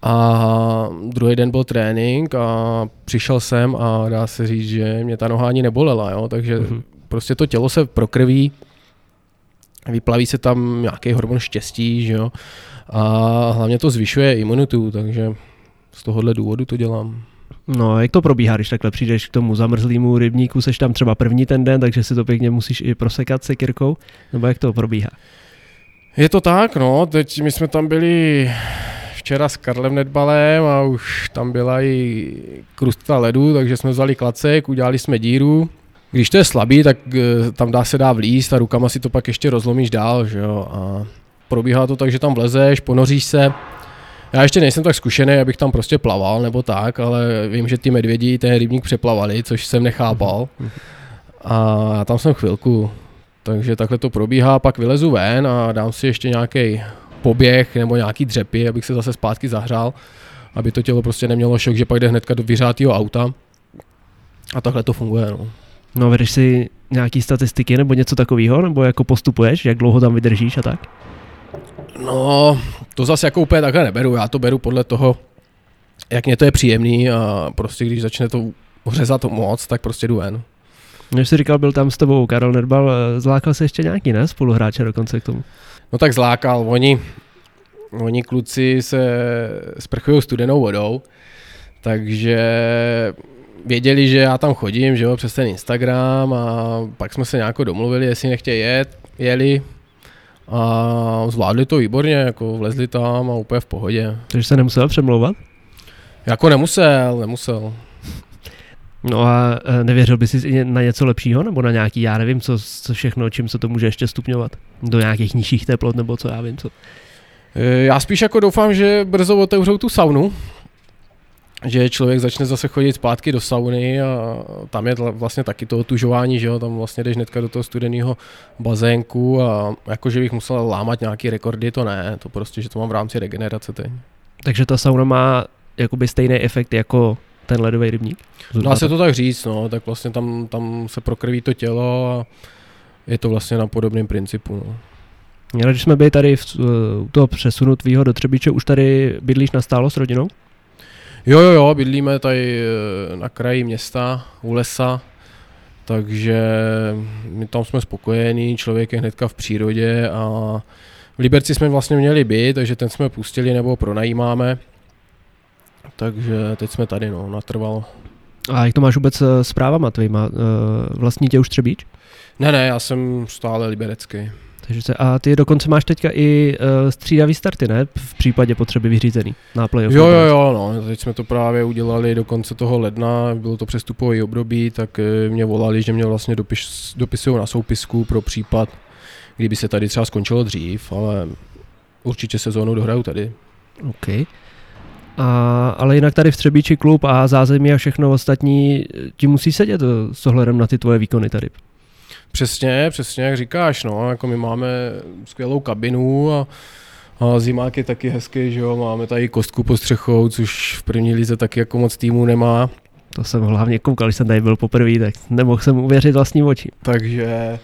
A druhý den byl trénink a přišel jsem a dá se říct, že mě ta noha ani nebolela, jo? takže mm-hmm. Prostě to tělo se prokrví, vyplaví se tam nějaký hormon štěstí, že jo? a hlavně to zvyšuje imunitu, takže z tohohle důvodu to dělám. No, jak to probíhá, když takhle přijdeš k tomu zamrzlému rybníku, seš tam třeba první ten den, takže si to pěkně musíš i prosekat sekirkou, nebo jak to probíhá? Je to tak, no, teď my jsme tam byli včera s Karlem Nedbalem a už tam byla i krusta ledu, takže jsme vzali klacek, udělali jsme díru. Když to je slabý, tak eh, tam dá se dá vlíst a rukama si to pak ještě rozlomíš dál, že jo. A probíhá to tak, že tam vlezeš, ponoříš se. Já ještě nejsem tak zkušený, abych tam prostě plaval nebo tak, ale vím, že ty medvědi ten rybník přeplavali, což jsem nechápal. A já tam jsem chvilku, takže takhle to probíhá, pak vylezu ven a dám si ještě nějaký poběh nebo nějaký dřepy, abych se zase zpátky zahřál, aby to tělo prostě nemělo šok, že pak jde hnedka do vyřátého auta. A takhle to funguje. No. No, vedeš si nějaký statistiky nebo něco takového, nebo jako postupuješ, jak dlouho tam vydržíš a tak? No, to zase jako úplně takhle neberu, já to beru podle toho, jak mě to je příjemný a prostě když začne to řezat moc, tak prostě jdu ven. Než jsi říkal, byl tam s tebou Karel Nedbal, zlákal se ještě nějaký, ne? Spoluhráče dokonce k tomu. No tak zlákal, oni, oni kluci se sprchují studenou vodou, takže věděli, že já tam chodím, že jo, přes ten Instagram a pak jsme se nějak domluvili, jestli nechtějí jet, jeli a zvládli to výborně, jako vlezli tam a úplně v pohodě. Takže se nemusel přemlouvat? Jako nemusel, nemusel. No a e, nevěřil bys si na něco lepšího, nebo na nějaký, já nevím, co, co všechno, čím se to může ještě stupňovat? Do nějakých nižších teplot, nebo co já vím, co? E, já spíš jako doufám, že brzo otevřou tu saunu, že člověk začne zase chodit zpátky do sauny a tam je vlastně taky to otužování, že jo, tam vlastně jdeš hnedka do toho studeného bazénku a jako, že bych musel lámat nějaký rekordy, to ne, to prostě, že to mám v rámci regenerace teď. Takže ta sauna má jakoby stejný efekt jako ten ledový rybník? Dá se to tak říct, no, tak vlastně tam, tam se prokrví to tělo a je to vlastně na podobném principu. No. Když jsme byli tady v, u toho přesunu tvýho do Třebíče, už tady bydlíš na stálo s rodinou? Jo, jo, jo, bydlíme tady eh, na kraji města, u lesa, takže my tam jsme spokojení, člověk je hnedka v přírodě a v Liberci jsme vlastně měli být, takže ten jsme pustili nebo pronajímáme. Takže teď jsme tady, no, natrvalo. A jak to máš vůbec eh, s právama tvýma? Eh, vlastní tě už Třebíč? Ne, ne, já jsem stále liberecký. Takže se, a ty dokonce máš teďka i uh, střídavý starty, ne? V případě potřeby vyřízený na playoff. Jo, jo, jo, no. Teď jsme to právě udělali do konce toho ledna, bylo to přestupový období, tak mě volali, že mě vlastně dopis, dopisují na soupisku pro případ, kdyby se tady třeba skončilo dřív, ale určitě sezónu dohraju tady. OK. A, ale jinak tady v Třebíči klub a zázemí a všechno ostatní ti musí sedět eh, s ohledem na ty tvoje výkony tady. Přesně, přesně jak říkáš, no, jako my máme skvělou kabinu a, a zimák je taky hezký, že jo, máme tady kostku pod střechou, což v první lize taky jako moc týmu nemá. To jsem hlavně koukal, když jsem tady byl poprvé, tak nemohl jsem uvěřit vlastním očím. Takže,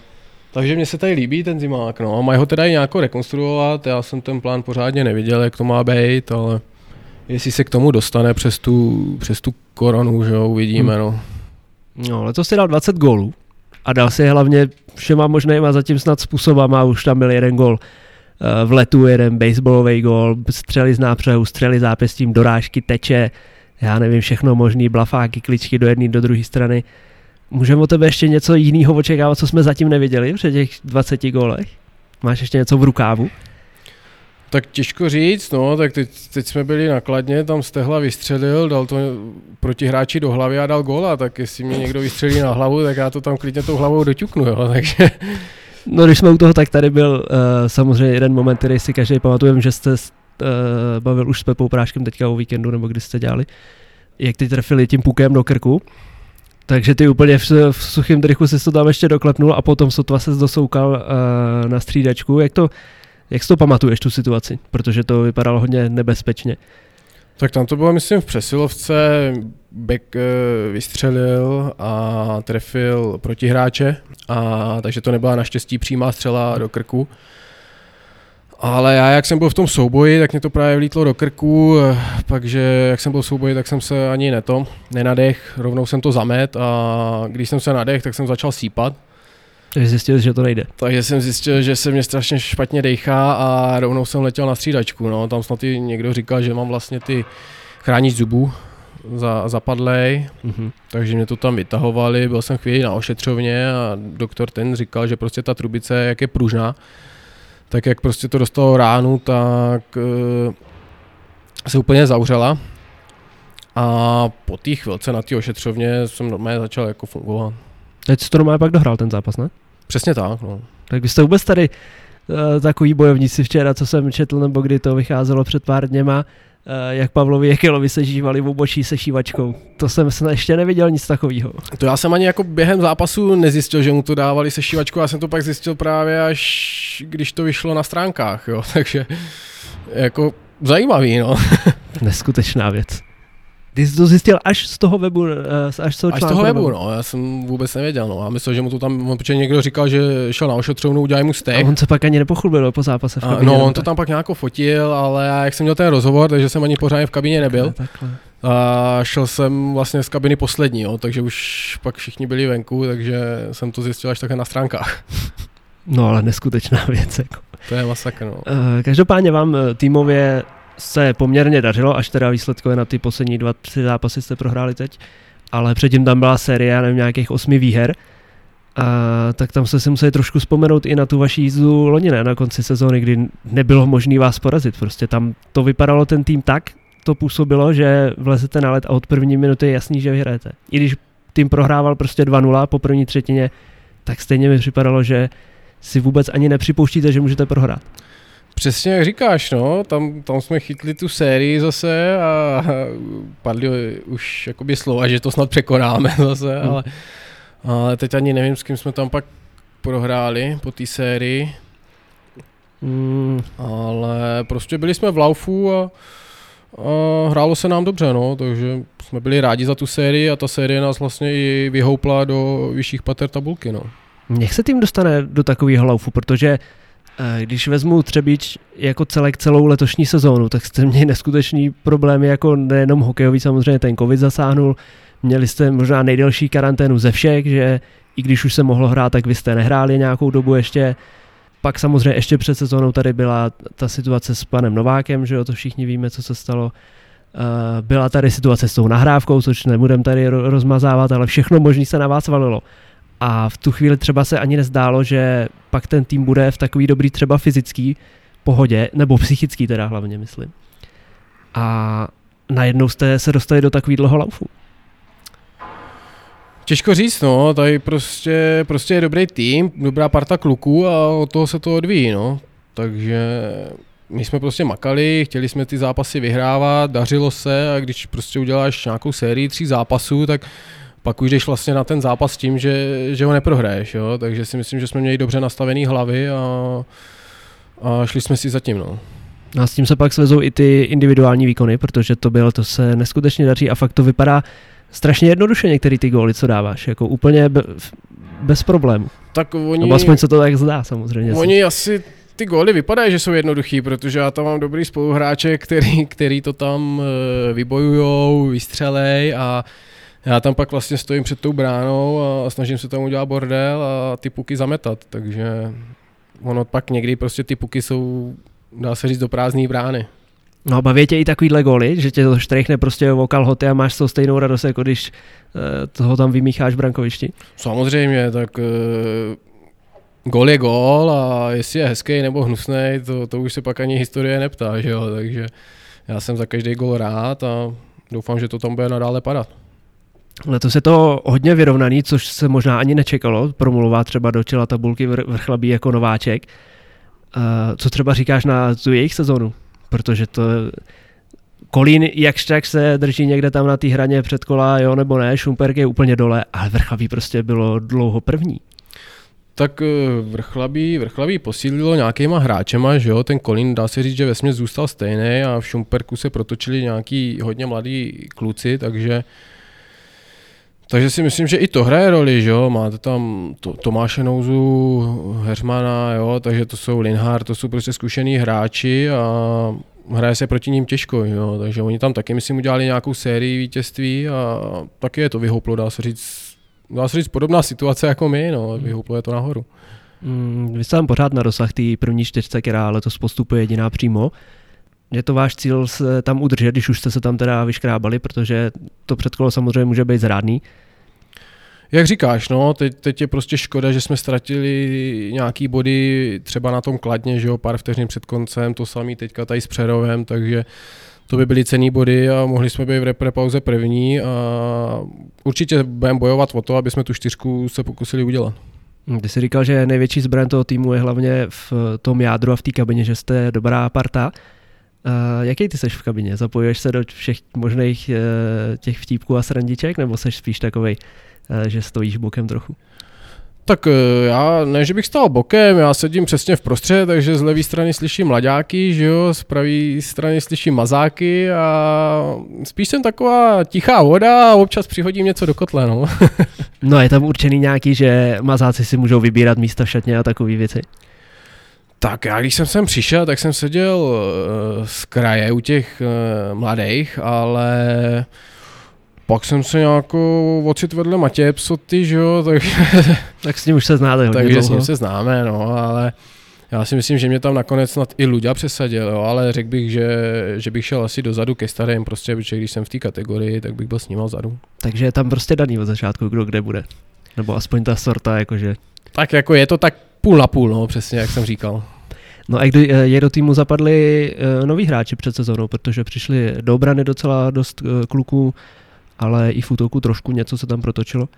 takže mně se tady líbí ten zimák, no, a mají ho teda i nějak rekonstruovat, já jsem ten plán pořádně neviděl, jak to má být, ale jestli se k tomu dostane přes tu, přes tu koronu, že jo, uvidíme, hmm. no. No, letos si dal 20 gólů a dal si hlavně všema možnýma zatím snad způsobama, už tam byl jeden gol eh, v letu, jeden baseballový gol, střely z nápřehu, střely zápěstím, dorážky, teče, já nevím, všechno možný, blafáky, kličky do jedné, do druhé strany. Můžeme o tebe ještě něco jiného očekávat, co jsme zatím neviděli před těch 20 gólech? Máš ještě něco v rukávu? Tak těžko říct, no, tak teď, teď jsme byli nakladně, tam Stehla vystřelil, dal to proti hráči do hlavy a dal gola, tak jestli mě někdo vystřelí na hlavu, tak já to tam klidně tou hlavou doťuknu, jo, takže... No když jsme u toho, tak tady byl uh, samozřejmě jeden moment, který si každý pamatujeme, že jste uh, bavil už s Pepou Práškem teďka o víkendu, nebo kdy jste dělali, jak ty trefili tím pukem do krku, takže ty úplně v, v suchém drychu si to tam ještě doklepnul a potom sotva se dosoukal uh, na střídačku. Jak to, jak si to pamatuješ, tu situaci? Protože to vypadalo hodně nebezpečně. Tak tam to bylo, myslím, v přesilovce. Beck eh, vystřelil a trefil protihráče, a, takže to nebyla naštěstí přímá střela do krku. Ale já, jak jsem byl v tom souboji, tak mě to právě vlítlo do krku, takže jak jsem byl v souboji, tak jsem se ani neto, nenadech, rovnou jsem to zamet a když jsem se nadech, tak jsem začal sípat. Takže zjistil, že to nejde. Takže jsem zjistil, že se mě strašně špatně dechá a rovnou jsem letěl na střídačku. No. Tam snad i někdo říkal, že mám vlastně ty chránič zubů za, zapadlej, Mhm. takže mě to tam vytahovali, byl jsem chvíli na ošetřovně a doktor ten říkal, že prostě ta trubice, jak je pružná, tak jak prostě to dostalo ránu, tak uh, se úplně zavřela. A po té chvilce na té ošetřovně jsem normálně začal jako fungovat. Teď jsi to normálně pak dohrál ten zápas, ne? Přesně tak, no. Tak vy jste vůbec tady uh, takový bojovníci včera, co jsem četl, nebo kdy to vycházelo před pár dněma, uh, jak Pavlovi Jekelovi se žívali v obočí se šívačkou. To jsem snad ještě neviděl nic takového. To já jsem ani jako během zápasu nezjistil, že mu to dávali se šívačkou, já jsem to pak zjistil právě až když to vyšlo na stránkách, jo, takže jako zajímavý, no. Neskutečná věc. Ty jsi to zjistil až z toho webu, eh, až z toho Až z toho webu, no, já jsem vůbec nevěděl, no, já myslel, že mu to tam, protože někdo říkal, že šel na ošetřovnu, udělají mu A stek. on se pak ani nepochlubil po zápase v A, kabině, no, nebo on to tak? tam pak nějak fotil, ale já, jak jsem měl ten rozhovor, takže jsem ani pořádně v kabině nebyl. Takhle. A šel jsem vlastně z kabiny poslední, jo, takže už pak všichni byli venku, takže jsem to zjistil až také na stránkách. No ale neskutečná věc. Jako. To je masakr, no. Eh, Každopádně vám eh, týmově se poměrně dařilo, až teda výsledkově na ty poslední dva, tři zápasy jste prohráli teď, ale předtím tam byla série, nevím, nějakých osmi výher, a tak tam jste si museli trošku vzpomenout i na tu vaši jízdu loni, ne? na konci sezóny, kdy nebylo možné vás porazit. Prostě tam to vypadalo ten tým tak, to působilo, že vlezete na let a od první minuty je jasný, že vyhrajete. I když tým prohrával prostě 2-0 po první třetině, tak stejně mi připadalo, že si vůbec ani nepřipouštíte, že můžete prohrát. Přesně jak říkáš, no, tam, tam jsme chytli tu sérii zase a padly už jakoby slova, že to snad překonáme zase, Hmm. ale, ale teď ani nevím, s kým jsme tam pak prohráli po té sérii, Mm, ale prostě byli jsme v laufu a, a hrálo se nám dobře, no, takže jsme byli rádi za tu sérii a ta série nás vlastně i vyhoupla do vyšších pater tabulky, no. Jak se tým dostane do takového laufu, protože eh, když vezmu Třebíč jako celek celou letošní sezónu, tak jste měli neskutečný problémy jako nejenom hokejový, samozřejmě ten covid zasáhnul, měli jste možná nejdelší karanténu ze všech, že i když už se mohlo hrát, tak vy jste nehráli nějakou dobu ještě. Pak samozřejmě ještě před sezónou tady byla ta situace s panem Novákem, že jo, to všichni víme, co se stalo. Eh, Byla tady situace s tou nahrávkou, což nebudem tady ro- rozmazávat, ale všechno možný se na vás valilo. A v tu chvíli třeba se ani nezdálo, že pak ten tým bude v takový dobrý třeba fyzický pohodě, nebo psychický teda hlavně myslím. A najednou jste se dostali do takový dlouho laufu. Těžko říct, no, tady prostě, prostě je dobrý tým, dobrá parta kluků a od toho se to odvíjí, no. Takže my jsme prostě makali, chtěli jsme ty zápasy vyhrávat, dařilo se a když prostě uděláš nějakou sérii tří zápasů, tak pak už jdeš vlastně na ten zápas s tím, že, že ho neprohraješ, jo. Takže si myslím, že jsme měli dobře nastavený hlavy a, a šli jsme si za tím, no. A s tím se pak svezou i ty individuální výkony, protože to bylo, to se neskutečně daří a fakt to vypadá strašně jednoduše některý ty góly, co dáváš, jako úplně be, bez problémů. Tak oni... Nebo aspoň se to tak zdá samozřejmě. Oni asi ty góly vypadají, že jsou jednoduchý, protože já tam mám dobrý spoluhráče, který, který to tam eh, vybojujou, vystřelej a já tam pak vlastně stojím před tou bránou a snažím se tam udělat bordel a ty puky zametat, takže ono pak někdy prostě ty puky jsou, dá se říct, do prázdné brány. No baví tě i takovýhle góly, že tě to štrechne prostě o kalhoty a máš s tou stejnou radost, jako když uh, toho tam vymícháš v brankovišti. Samozřejmě, tak uh, gól je gól a jestli je hezký nebo hnusný, to, to už se pak ani historie neptá, že jo, takže já jsem za každý gól rád a doufám, že to tam bude nadále padat. Letos je to hodně vyrovnaný, což se možná ani nečekalo. Promluvá třeba do čela tabulky vr- vrchlabí jako nováček. Uh, co třeba říkáš na tu jejich sezonu? Protože to Kolín jakž tak se drží někde tam na té hraně před kola, jo nebo ne, Šumperk je úplně dole, ale Vrchlabí prostě bylo dlouho první. Tak eh, vrchlabí, vrchlabí posílilo nějakýma hráčema, že jo, ten Kolín dá se říct, že vesměs zůstal stejný a v Šumperku se protočili nějaký hodně mladí kluci, takže Takže si myslím, že i to hraje roli, že jo, máte tam to, Tomáše Nouzu, Hermana, jo, takže to jsou Linhard, to jsou prostě zkušený hráči a hraje se proti ním těžko, jo, takže oni tam taky, myslím, udělali nějakou sérii vítězství a taky je to vyhouplo, dá se říct, dá se říct podobná situace jako my, no, vyhouplo je to nahoru. Mm, vy jste tam pořád na dosah té první čtyřce, která letos postupuje jediná přímo. Je to váš cíl se tam udržet, když už jste se tam teda vyškrábali, protože to předkolo samozřejmě může být zrádný. Jak říkáš, no, teď, teď je prostě škoda, že jsme ztratili nějaký body třeba na tom kladně, že jo, pár vteřin před koncem, to samý teďka tady s Přerovem, takže to by byly cený body a mohli jsme být v repre pauze první a určitě budeme bojovat o to, aby jsme tu čtyřku se pokusili udělat. Ty jsi říkal, že největší zbraň toho týmu je hlavně v tom jádru a v té kabině, že jste dobrá parta. Uh, jaký ty seš v kabině? Zapojuješ se do všech možných uh, těch vtípků a srandiček, nebo seš spíš takovej, uh, že stojíš bokem trochu? Tak já ne, že bych stál bokem, já sedím přesně v prostřed, takže z levé strany slyším mladáky, že jo, z pravé strany slyším mazáky a spíš jsem taková tichá voda a občas přihodím něco do kotle, no. no je tam určený nějaký, že mazáci si můžou vybírat místa v šatně a takové věci? Tak já když jsem sem přišel, tak jsem seděl uh, z kraje u těch uh, mladých, ale pak jsem se nějakou ocit vedle Matěje Psoty, že jo, tak... tak s ním už se znáte hodně Takže s ním se známe, no, ale já si myslím, že mě tam nakonec snad i Luďa přesadil, jo, ale řekl bych, že, že bych šel asi dozadu ke starým, prostě, protože když jsem v té kategorii, tak bych byl s ním vzadu. Takže je tam prostě daný od začátku, kdo kde bude. Nebo aspoň ta sorta, jakože... Tak jako je to tak půl na půl, no, přesně jak jsem říkal. No a kdy je do týmu zapadli uh, noví hráči před sezónou, protože přišli do obrany docela dost uh, kluků, ale i v útoku trošku něco se tam protočilo.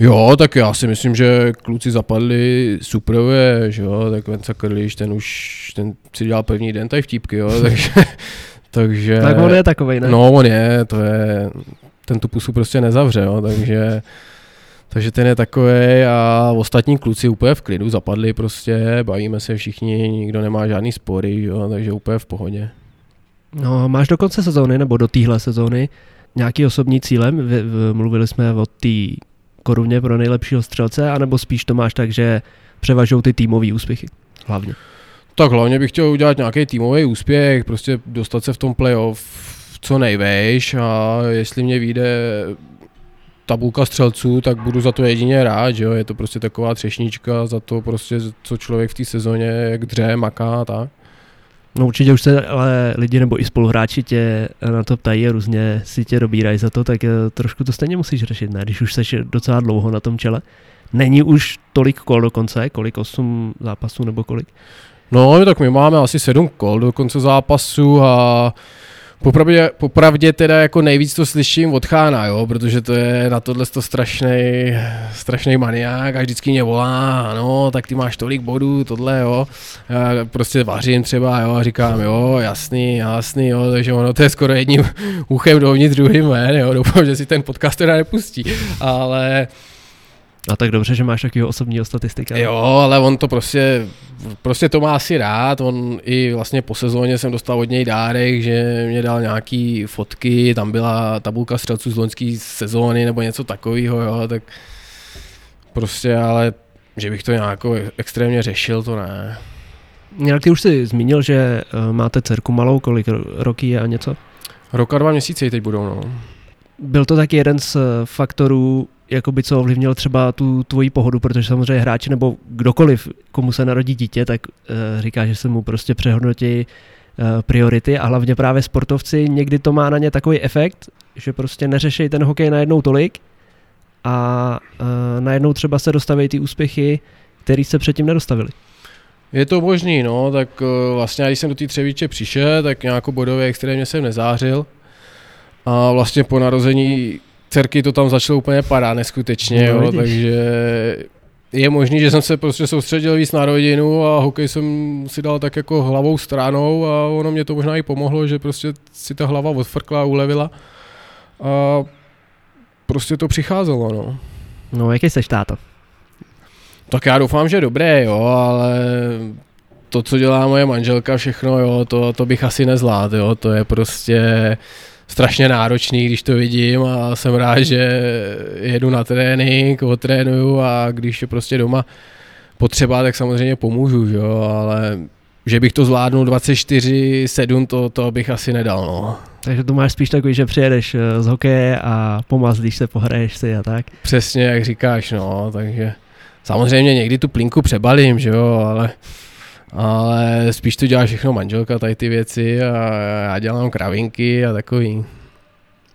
Jo, tak já si myslím, že kluci zapadli superové, že jo, tak Venca Krliš, ten už, ten si dělal první den tady vtípky, jo, takže, takže... Tak on je takovej, ne? No, on je, to je, ten tu pusu prostě nezavře, jo, takže takže ten je takový a ostatní kluci úplně v klidu zapadli prostě, bavíme se všichni, nikdo nemá žádný spory, jo, takže úplně v pohodě. No, máš do konce sezóny nebo do téhle sezóny nějaký osobní cílem? Mluvili jsme o té koruně pro nejlepšího střelce, anebo spíš to máš tak, že převažou ty týmové úspěchy hlavně? Tak hlavně bych chtěl udělat nějaký týmový úspěch, prostě dostat se v tom playoff co nejvejš a jestli mě vyjde tabulka střelců, tak budu za to jedině rád, že jo? je to prostě taková třešnička za to prostě, co člověk v té sezóně jak dře, maká a tak. No určitě už se ale lidi nebo i spoluhráči tě na to ptají a různě si tě dobírají za to, tak eh, trošku to stejně musíš řešit, ne? Když už jsi docela dlouho na tom čele. Není už tolik kol do konce, kolik 8 zápasů nebo kolik? No, tak my máme asi 7 kol do konce zápasu a Popravdě, popravdě teda jako nejvíc to slyším od Chána, jo, protože to je na tohle to strašný, strašný maniák a vždycky mě volá, no, tak ty máš tolik bodů, tohle, jo. Já prostě vařím třeba, jo, a říkám, jo, jasný, jasný, jo, takže ono to je skoro jedním uchem dovnitř druhým ven, jo, doufám, že si ten podcast teda nepustí, ale a tak dobře, že máš takového osobního statistika. Jo, ale on to prostě, prostě to má asi rád, on i vlastně po sezóně jsem dostal od něj dárek, že mě dal nějaký fotky, tam byla tabulka střelců z loňské sezóny nebo něco takového, jo, tak prostě, ale že bych to nějak extrémně řešil, to ne. Nějak ty už jsi zmínil, že uh, máte dcerku malou, kolik roky je a něco? Roka dva měsíce teď budou, no. Byl to taky jeden z faktorů, jakoby co ovlivnil třeba tu tvoji pohodu, protože samozřejmě hráči nebo kdokoliv, komu se narodí dítě, tak uh, říká, že se mu prostě přehodnotí uh, priority a hlavně právě sportovci, někdy to má na ně takový efekt, že prostě neřešejí ten hokej najednou tolik a uh, najednou třeba se dostaví ty úspěchy, které se předtím nedostavili. Je to možný, no, tak vlastně když jsem do té Třevíče přišel, tak nějakou bodové extrémně jsem nezářil a vlastně po narození dcerky to tam začalo úplně padat neskutečně, no, jo, takže je možný, že jsem se prostě soustředil víc na rodinu a hokej jsem si dal tak jako hlavou stranou a ono mě to možná i pomohlo, že prostě si ta hlava odfrkla a ulevila a prostě to přicházelo, no. No, jaký seš táta? Tak já doufám, že dobré, jo, ale to, co dělá moje manželka, všechno, jo, to, to bych asi nezvládl, jo, to je prostě strašně náročný, když to vidím a jsem rád, že jedu na trénink, otrénuju a když je prostě doma potřeba, tak samozřejmě pomůžu, že jo, ale že bych to zvládnul 24-7, to, to bych asi nedal, no. Takže to máš spíš takový, že přijedeš eh, z hokeje a pomazlíš se, pohraješ si a tak. Přesně jak říkáš, no, takže samozřejmě někdy tu plinku přebalím, že jo, ale, ale spíš to dělá všechno manželka, tady ty věci a já dělám kravinky a takový.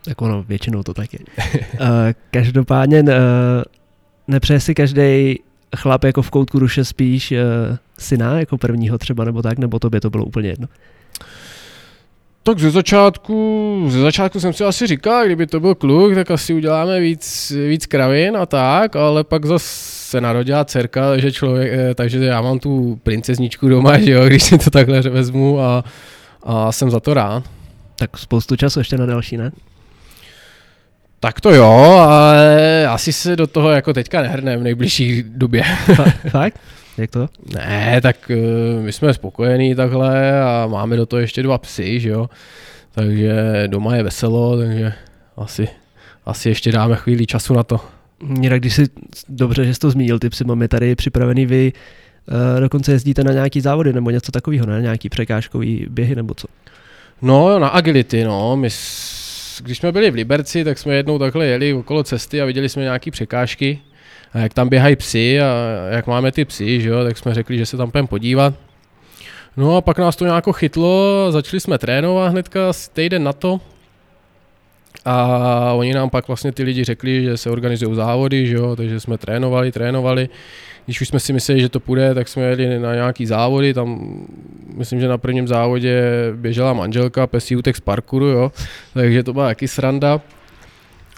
Tak ono, většinou to tak je. uh, každopádně uh, nepřeje si každý chlap jako v koutku duše spíš uh, syna jako prvního třeba nebo tak, nebo tobě to bylo úplně jedno? Tak ze začátku, ze začátku jsem si asi říkal, kdyby to byl kluk, tak asi uděláme víc, víc kravin a tak, ale pak zase se narodila dcerka, že člověk, eh, takže já mám tu princezničku doma, že jo, když si to takhle vezmu a, a jsem za to rád. Tak spoustu času ještě na další, ne? Tak to jo, ale asi se do toho jako teďka nehrne v nejbližší době. Fakt? Jak to? Ne, tak uh, my jsme spokojení takhle a máme do toho ještě dva psy, že jo. Takže doma je veselo, takže asi, asi ještě dáme chvíli času na to. Jinak, když si dobře, že jsi to zmínil, ty psy máme tady připravený vy, uh, dokonce jezdíte na nějaký závody nebo něco takového, ne? Nějaký překážkový běhy nebo co? No, na agility, no. My, když jsme byli v Liberci, tak jsme jednou takhle jeli okolo cesty a viděli jsme nějaké překážky a jak tam běhají psy a jak máme ty psy, že jo, tak jsme řekli, že se tam půjdeme podívat. No a pak nás to nějak chytlo, začali jsme trénovat hnedka týden na to. A oni nám pak vlastně ty lidi řekli, že se organizují závody, že jo, takže jsme trénovali, trénovali. Když už jsme si mysleli, že to půjde, tak jsme jeli na nějaký závody, tam myslím, že na prvním závodě běžela manželka, pesí útek z parkouru, jo, takže to byla jaký sranda.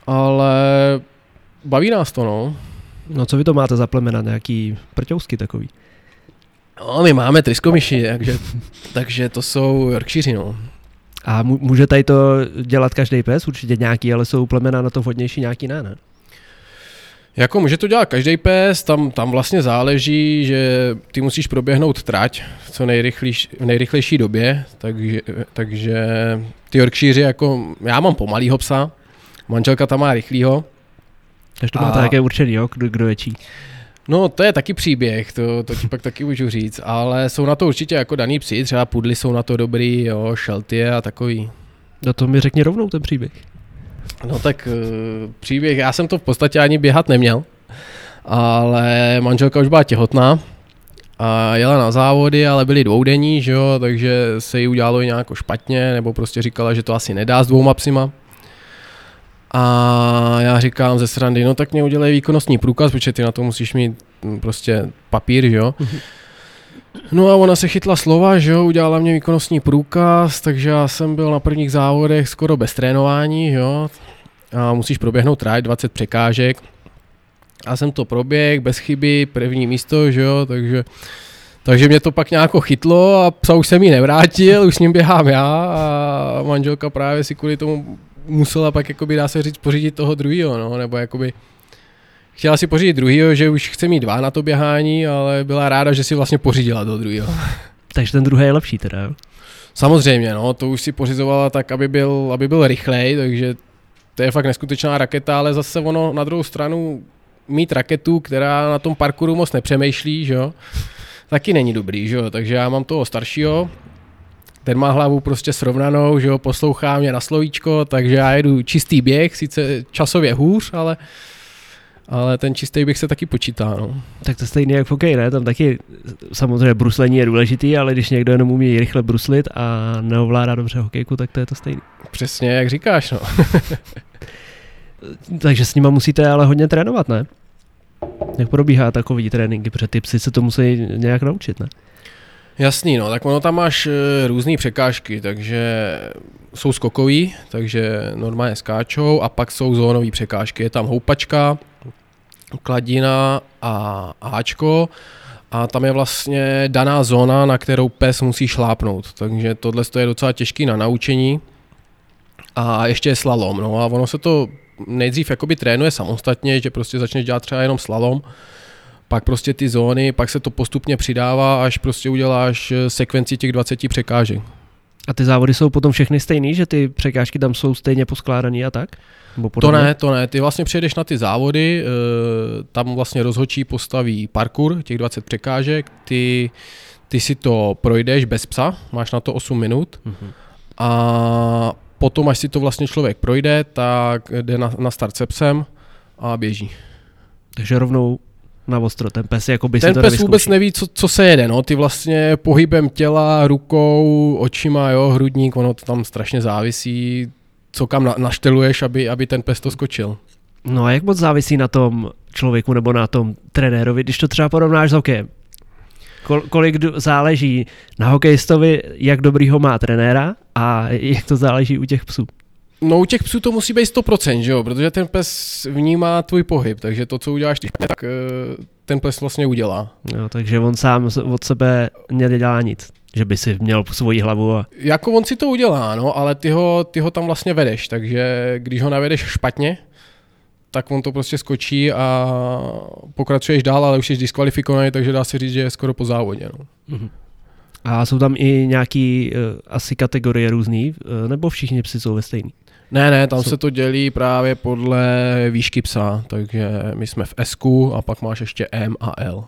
Ale baví nás to, no. No co vy to máte za plemena, nějaký prťousky takový? No, my máme tryskomiši, takže, takže to jsou Yorkshire, no. A může tady to dělat každý pes? Určitě nějaký, ale jsou plemena na to vhodnější, nějaký ne, ne? Jako může to dělat každý pes, tam, tam vlastně záleží, že ty musíš proběhnout trať v co nejrychlejší, v nejrychlejší době, takže, takže ty Yorkshire jako, já mám pomalýho psa, manželka tam má rychlýho, takže to máte také určený, jo, kdo, kdo větší. No, to je taky příběh, to, to ti pak taky můžu říct, ale jsou na to určitě jako daný psi, třeba pudly jsou na to dobrý, jo, šeltie a takový. No to mi řekni rovnou ten příběh. No tak uh, příběh, já jsem to v podstatě ani běhat neměl, ale manželka už byla těhotná a jela na závody, ale byly dvoudenní, že jo, takže se jí udělalo nějak špatně, nebo prostě říkala, že to asi nedá s dvouma psima. A já říkám ze srandy, no tak mě udělej výkonnostní průkaz, protože ty na to musíš mít mm, prostě papír, že jo. Mhm. No a ona se chytla slova, že jo, udělala mě výkonnostní průkaz, takže já jsem byl na prvních závodech skoro bez trénování, jo. A musíš proběhnout trať, 20 překážek. A jsem to proběh, bez chyby, první místo, že jo, takže takže mě to pak nějak chytlo a psa už jsem jí nevrátil, už s ním běhám já a manželka právě si kvůli tomu musela pak, jakoby, dá se říct, pořídit toho druhého, no, nebo jakoby, chtěla si pořídit druhého, že už chce mít dva na to běhání, ale byla ráda, že si vlastně pořídila do druhého. Takže ten druhý je lepší teda, jo? Samozřejmě, no, to už si pořizovala tak, aby byl, aby byl rychlej, takže to je fakt neskutečná raketa, ale zase ono na druhou stranu mít raketu, která na tom parkouru moc nepřemýšlí, že jo, taky není dobrý, že jo, takže já mám toho staršího, ten má hlavu prostě srovnanou, že jo, poslouchá mě na slovíčko, takže já jedu čistý běh, sice časově hůř, ale ale ten čistý běh se taky počítá. No. Tak to stejně jak v hokeji, ne? Tam taky samozřejmě bruslení je důležitý, ale když někdo jenom umí rychle bruslit a neovládá dobře hokejku, tak to je to stejné. Přesně, jak říkáš, no. Takže s nima musíte ale hodně trénovat, ne? Jak probíhá takový tréninky, protože ty psy se to musí nějak naučit, ne? Jasný, no, tak ono tam máš e, různé překážky, takže jsou skokový, takže normálně skáčou a pak jsou zónové překážky. Je tam houpačka, kladina a háčko a tam je vlastně daná zóna, na kterou pes musí šlápnout. Takže tohle je docela těžký na naučení. A ještě je slalom, no a ono se to nejdřív jakoby trénuje samostatně, že prostě začneš dělat třeba jenom slalom, pak prostě ty zóny, pak se to postupně přidává, až prostě uděláš eh, sekvenci těch 20 překážek. A ty závody jsou potom všechny stejný, že ty překážky tam jsou stejně poskládaný a tak? Nebo To ne, to ne. Ty vlastně přijedeš na ty závody, eh, tam vlastně rozhodčí postaví parkour, těch 20 překážek, ty, ty si to projdeš bez psa, máš na to 8 minut Mhm. a potom, až si to vlastně člověk projde, tak jde na, na start se psem a běží. Takže rovnou na ostro, ten pes jako by si Ten to pes vůbec neví, co, co se jede, no. Ty vlastně pohybem těla, rukou, očima, jo, hrudník, ono to tam strašně závisí, co kam na, našteluješ, aby, aby ten pes to skočil. No a jak moc závisí na tom člověku nebo na tom trenérovi, když to třeba porovnáš s hokejem? Kol- kolik záleží na hokejistovi, jak dobrýho má trenéra a jak to záleží u těch psů? No u těch psů to musí být 100%, že jo? protože ten pes vnímá tvůj pohyb, takže to, co uděláš ty, tak eh, ten pes vlastně udělá. Jo, takže on sám od sebe nedělá nic, že by si měl svoji hlavu a Jako on si to udělá, no, ale ty ho, ty ho tam vlastně vedeš, takže když ho navedeš špatně, tak on to prostě skočí a pokračuješ dál, ale už jsi diskvalifikovaný, takže dá se říct, že je skoro po závodě. No. A jsou tam i nějaký uh, asi kategorie různý, uh, nebo všichni psi jsou ve stejný? Ne, ne, tam Co- se to dělí právě podle výšky psa, takže my jsme v S a pak máš ještě M a L.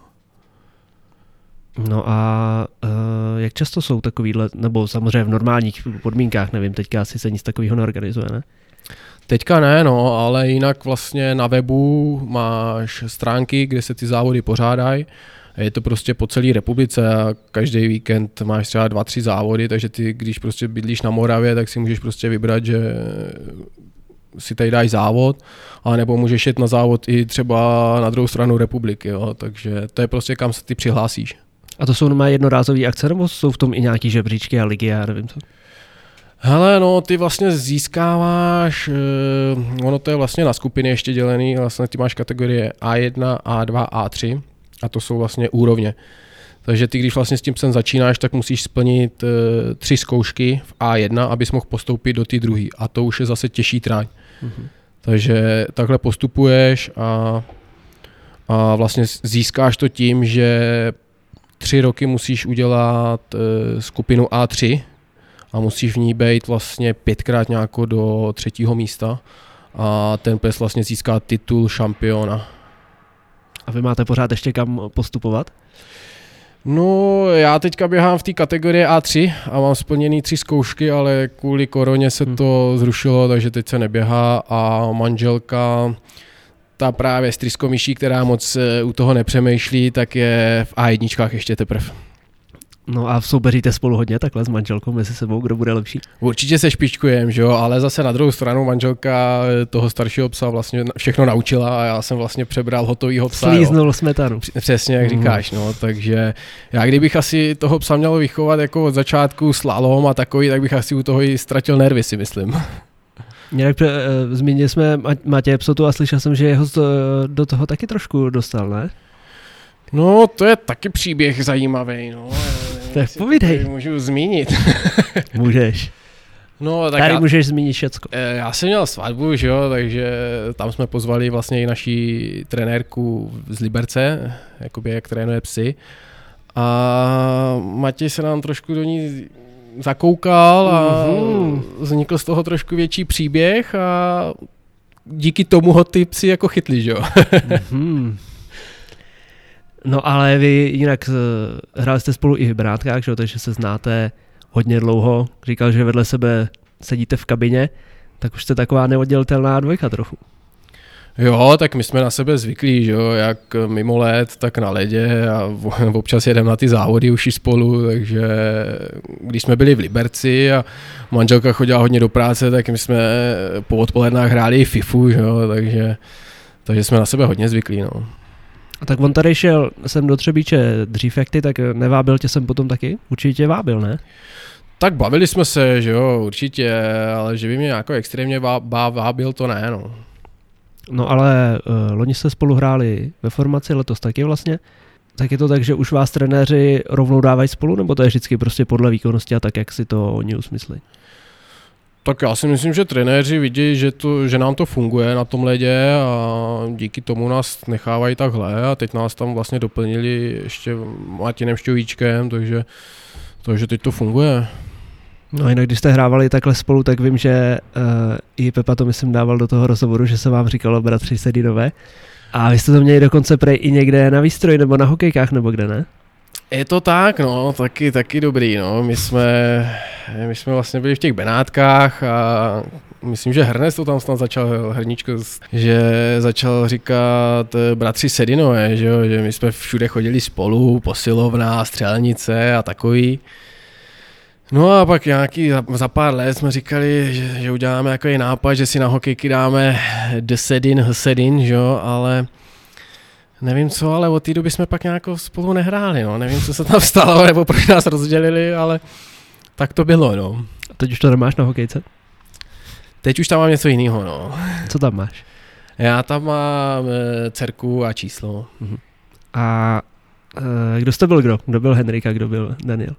No a uh, jak často jsou takovýhle, nebo samozřejmě v normálních podmínkách, nevím, teďka asi se nic takového neorganizuje, ne? Teďka ne, no, ale jinak vlastně na webu máš stránky, kde se ty závody pořádají. Je to prostě po celé republice a každý víkend máš třeba dva, tři závody, takže ty, když prostě bydlíš na Moravě, tak si můžeš prostě vybrat, že si tady dáš závod, a nebo můžeš jet na závod i třeba na druhou stranu republiky, jo, takže to je prostě kam se ty přihlásíš. A to jsou normálně jednorázové akce, nebo jsou v tom i nějaký žebříčky a ligy, já nevím co? Hele, no, ty vlastně získáváš, uh, ono to je vlastně na skupiny ještě dělený, vlastně ty máš kategorie A1, A2, A3 a to jsou vlastně úrovně. Takže ty, když vlastně s tím psem začínáš, tak musíš splnit uh, tři zkoušky v A1, abys mohl postoupit do té druhé. A to už je zase těžší tráň. Mhm. Takže takhle postupuješ a, a vlastně získáš to tím, že tři roky musíš udělat uh, skupinu A3 a musíš v ní být vlastně pětkrát nějako do třetího místa a ten pes vlastně získá titul šampiona. A vy máte pořád ještě kam postupovat? No, já teďka běhám v té kategorii A3 a mám splněný tři zkoušky, ale kvůli koroně se Hm. to zrušilo, takže teď se neběhá a manželka, ta právě z tryskomyší, která moc eh, u toho nepřemýšlí, tak je v A1 ještě teprve. No a soupeříte spolu hodně takhle s manželkou mezi sebou, kdo bude lepší? Určitě se špičkujem, že jo, ale zase na druhou stranu manželka eh, toho staršího psa vlastně všechno naučila a já jsem vlastně přebral hotovýho psa. jo. Slíznul smetanu. Př- Přesně jak Mhm. říkáš, no, takže já kdybych asi toho psa měl vychovat jako od začátku slalom a takový, tak bych asi u toho i ztratil nervy, si myslím. Nějak uh, zmínili jsme Ma- Matěje Psotu a slyšel jsem, že jeho to, do toho taky trošku dostal, ne? No, to je taky příběh zajímavý, no. Tak povídej. Můžu zmínit. Můžeš. No, tak Tady já, můžeš zmínit všecko. eh, já jsem měl svatbu, že jo, takže tam jsme pozvali vlastně i naší trenérku z Liberce, jakoby jak trénuje psy. A Matěj se nám trošku do ní zakoukal a Mhm. vznikl z toho trošku větší příběh a díky tomu ho ty psi jako chytli, že jo. No ale vy jinak eh, hráli jste spolu i v Benátkách, že takže se znáte hodně dlouho. Říkal, že vedle sebe sedíte v kabině, tak už jste taková neoddělitelná dvojka trochu. Jo, tak my jsme na sebe zvyklí, že jo, jak mimo let, tak na ledě a občas jedeme na ty závody už i spolu, takže když jsme byli v Liberci a manželka chodila hodně do práce, tak my jsme po odpolednách hráli i FIFU, že jo, takže, takže jsme na sebe hodně zvyklí, no. A tak on tady šel sem do Třebíče dřív jak ty, tak nevábil tě sem potom taky? Určitě vábil, ne? Tak bavili jsme se, že jo, určitě, ale že by mě jako extrémně vá, vá, vábil, to ne, no. No ale uh, loni jste spolu hráli ve formaci, letos taky vlastně. Tak je to tak, že už vás trenéři rovnou dávají spolu, nebo to je vždycky prostě podle výkonnosti a tak, jak si to oni usmyslí? Tak já si myslím, že trenéři vidí, že, to, že nám to funguje na tom ledě a díky tomu nás nechávají takhle a teď nás tam vlastně doplnili ještě Martinem Šťovíčkem, takže, takže teď to funguje. No jinak, když jste hrávali takhle spolu, tak vím, že uh, i Pepa to myslím dával do toho rozhovoru, že se vám říkalo bratři Sedinové. A vy jste to měli dokonce prej i někde na výstroji nebo na hokejkách nebo kde, ne? Je to tak, no, taky, taky dobrý, no. My jsme, my jsme vlastně byli v těch Benátkách a myslím, že Hrnes to tam snad začal, Hrničko, že začal říkat eh, bratři Sedinové, že jo, že my jsme všude chodili spolu, posilovna, střelnice a takový. No a pak nějaký, za, za pár let jsme říkali, že, že uděláme jako nápad, že si na hokejky dáme desedin, hsedin, že jo, ale nevím co, ale od té doby jsme pak nějak spolu nehráli, no. Nevím, co se tam stalo, nebo proč nás rozdělili, ale tak to bylo, no. A teď už to nemáš na hokejce? Teď už tam mám něco jiného, no. Co tam máš? Já tam mám e, dcerku a číslo. Mhm. A e, kdo jste byl kdo? Kdo byl Henrik a kdo byl Daniel?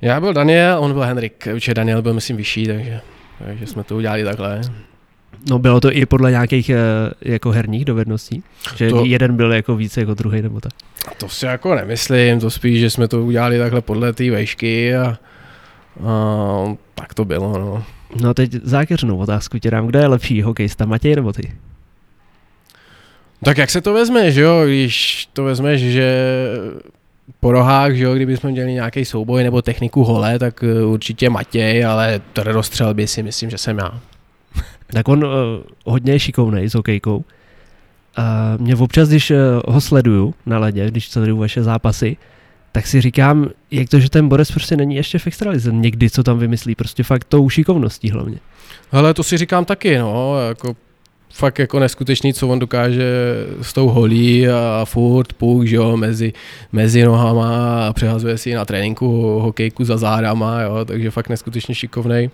Já byl Daniel, on byl Henrik, určitě Daniel byl myslím vyšší, takže, takže jsme to udělali takhle. No bylo to i podle nějakých e, jako herních dovedností? Že To- jeden byl jako více jako druhý nebo tak? To si jako nemyslím, to spíš, že jsme to udělali takhle podle té vejšky a, a tak to bylo, no. No a teď zákeřnou otázku tě dám. Kdo je lepší hokejista, Matěj nebo ty? Tak jak se to vezme, že jo, když to vezmeš, že po rohách, že jo, kdybychom měli nějaký souboj nebo techniku hole, tak eh, určitě Matěj, ale rozstřelby si myslím, že jsem já. Tak on uh, hodně je šikovnej s hokejkou. A mě občas, když uh, ho sleduju na ledě, když sleduju vaše zápasy, tak si říkám, jak to, že ten Borec prostě není ještě v extralize. Někdy, co tam vymyslí, prostě fakt tou šikovností hlavně. Hele, to si říkám taky, no, jako fakt jako neskutečný, co on dokáže s tou holí a furt puk, že jo, mezi, mezi nohama a přehazuje si na tréninku hokejku za zádama, jo, takže fakt neskutečně šikovnej.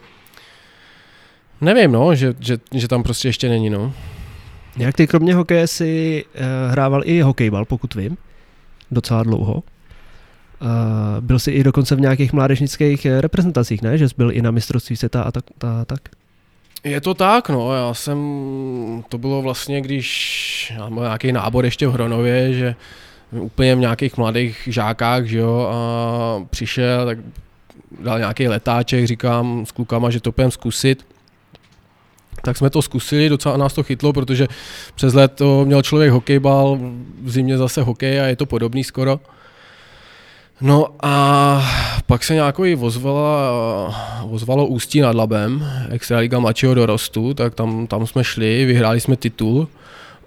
Nevím, no, že, že, že tam prostě ještě není, no. Jak ty kromě hokeje si uh, hrával i hokejbal, pokud vím, docela dlouho. Uh, byl jsi i dokonce v nějakých mládežnických eh, reprezentacích, ne? Že jsi byl i na mistrovství světa a tak. A tak. Je to tak, no, já jsem, to bylo vlastně, když já byl nějaký nábor ještě v Hronově, že úplně v nějakých mladých žákách, že jo, a přišel, tak dal nějaký letáček, říkám s klukama, že to půjdem zkusit. Tak jsme to zkusili, docela nás to chytlo, protože přes léto měl člověk hokejbal, v zimě zase hokej a je to podobný skoro. No a pak se nějakou i ozvala, ozvalo Ústí nad Labem, Extraliga mladšího dorostu, tak tam, tam jsme šli, vyhráli jsme titul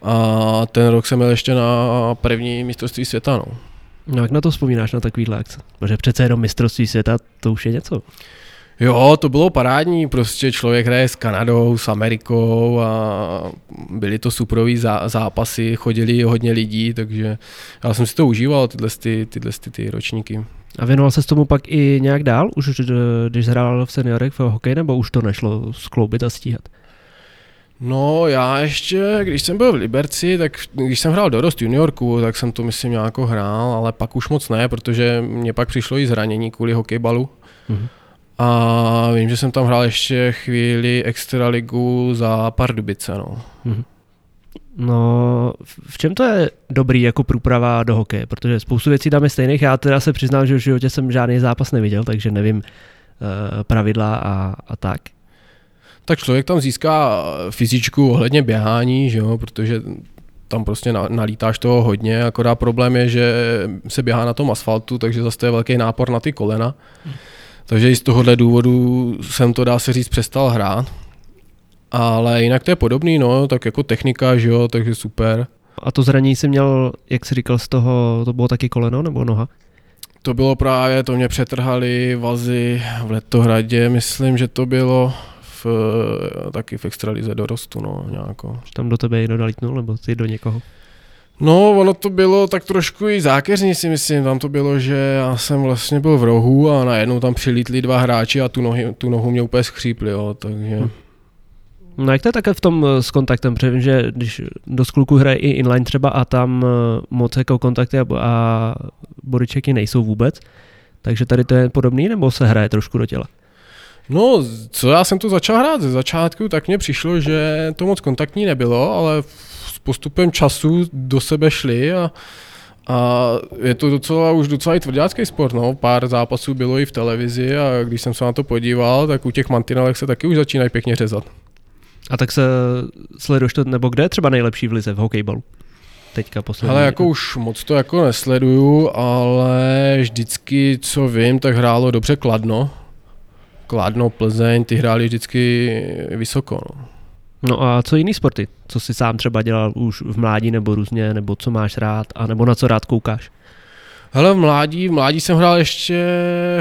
a ten rok jsem měl ještě na první mistrovství světa. No. No jak na to vzpomínáš, na takovýhle akce? Protože přece jenom mistrovství světa, to už je něco. Jo, to bylo parádní, prostě člověk hraje s Kanadou, s Amerikou a byly to suprový zá, zápasy, chodili hodně lidí, takže já jsem si to užíval, tyhle, ty, tyhle ty, ty ročníky. A věnoval se tomu pak i nějak dál, už eh, když hrál v seniorech v hokeji, nebo už to nešlo skloubit a stíhat? No já ještě, když jsem byl v Liberci, tak když jsem hrál dorost juniorku, tak jsem to myslím nějak hrál, ale pak už moc ne, protože mě pak přišlo i zranění kvůli hokejbalu. Mhm. A vím, že jsem tam hrál ještě chvíli extraligu za Pardubice, no. No, v čem to je dobrý jako průprava do hokeje? Protože spoustu věcí tam je stejných. Já teda se přiznám, že v životě jsem žádný zápas neviděl, takže nevím uh, pravidla a, a tak. Tak člověk tam získá fyzičku ohledně běhání, že jo, protože tam prostě na- nalítáš toho hodně, akorát problém je, že se běhá na tom asfaltu, takže zase to je velký nápor na ty kolena. Takže i z tohohle důvodu jsem to, dá se říct, přestal hrát. Ale jinak to je podobný, no, tak jako technika, že jo, takže super. A to zranění jsem měl, jak jsi říkal, z toho, to bylo taky koleno nebo noha? To bylo právě, to mě přetrhali vazy v Letohradě, myslím, že to bylo v, taky v extralize dorostu, no, nějako. Že tam do tebe někdo nalítnul, nebo ty do někoho? No, ono to bylo tak trošku i zákeřní si myslím, tam to bylo, že já jsem vlastně byl v rohu a najednou tam přilítli dva hráči a tu, nohy, tu nohu mě úplně skřípli, jo, takže... Hm. No jak to je také v tom eh, s kontaktem, protože vím, že když dost kluků hraje i inline třeba a tam eh, moc jako kontakty a, a bodyčeky nejsou vůbec, takže tady to je podobný, nebo se hraje trošku do těla? No, co já jsem to začal hrát ze začátku, tak mně přišlo, že to moc kontaktní nebylo, ale postupem času do sebe šli a, A je to docela už docela i tvrdácký sport, no. Pár zápasů bylo i v televizi a když jsem se na to podíval, tak u těch mantinelek se taky už začínají pěkně řezat. A tak se sleduješ to, nebo kde je třeba nejlepší v lize v hokejbalu? Teďka poslední. Ale jako už moc to jako nesleduju, ale vždycky, co vím, tak hrálo dobře Kladno. Kladno, Plzeň, ty hráli vždycky vysoko. No. No a co jiný sporty? Co jsi sám třeba dělal už v mládí nebo různě, nebo co máš rád, a nebo na co rád koukáš? Hele, v mládí, v mládí jsem hrál ještě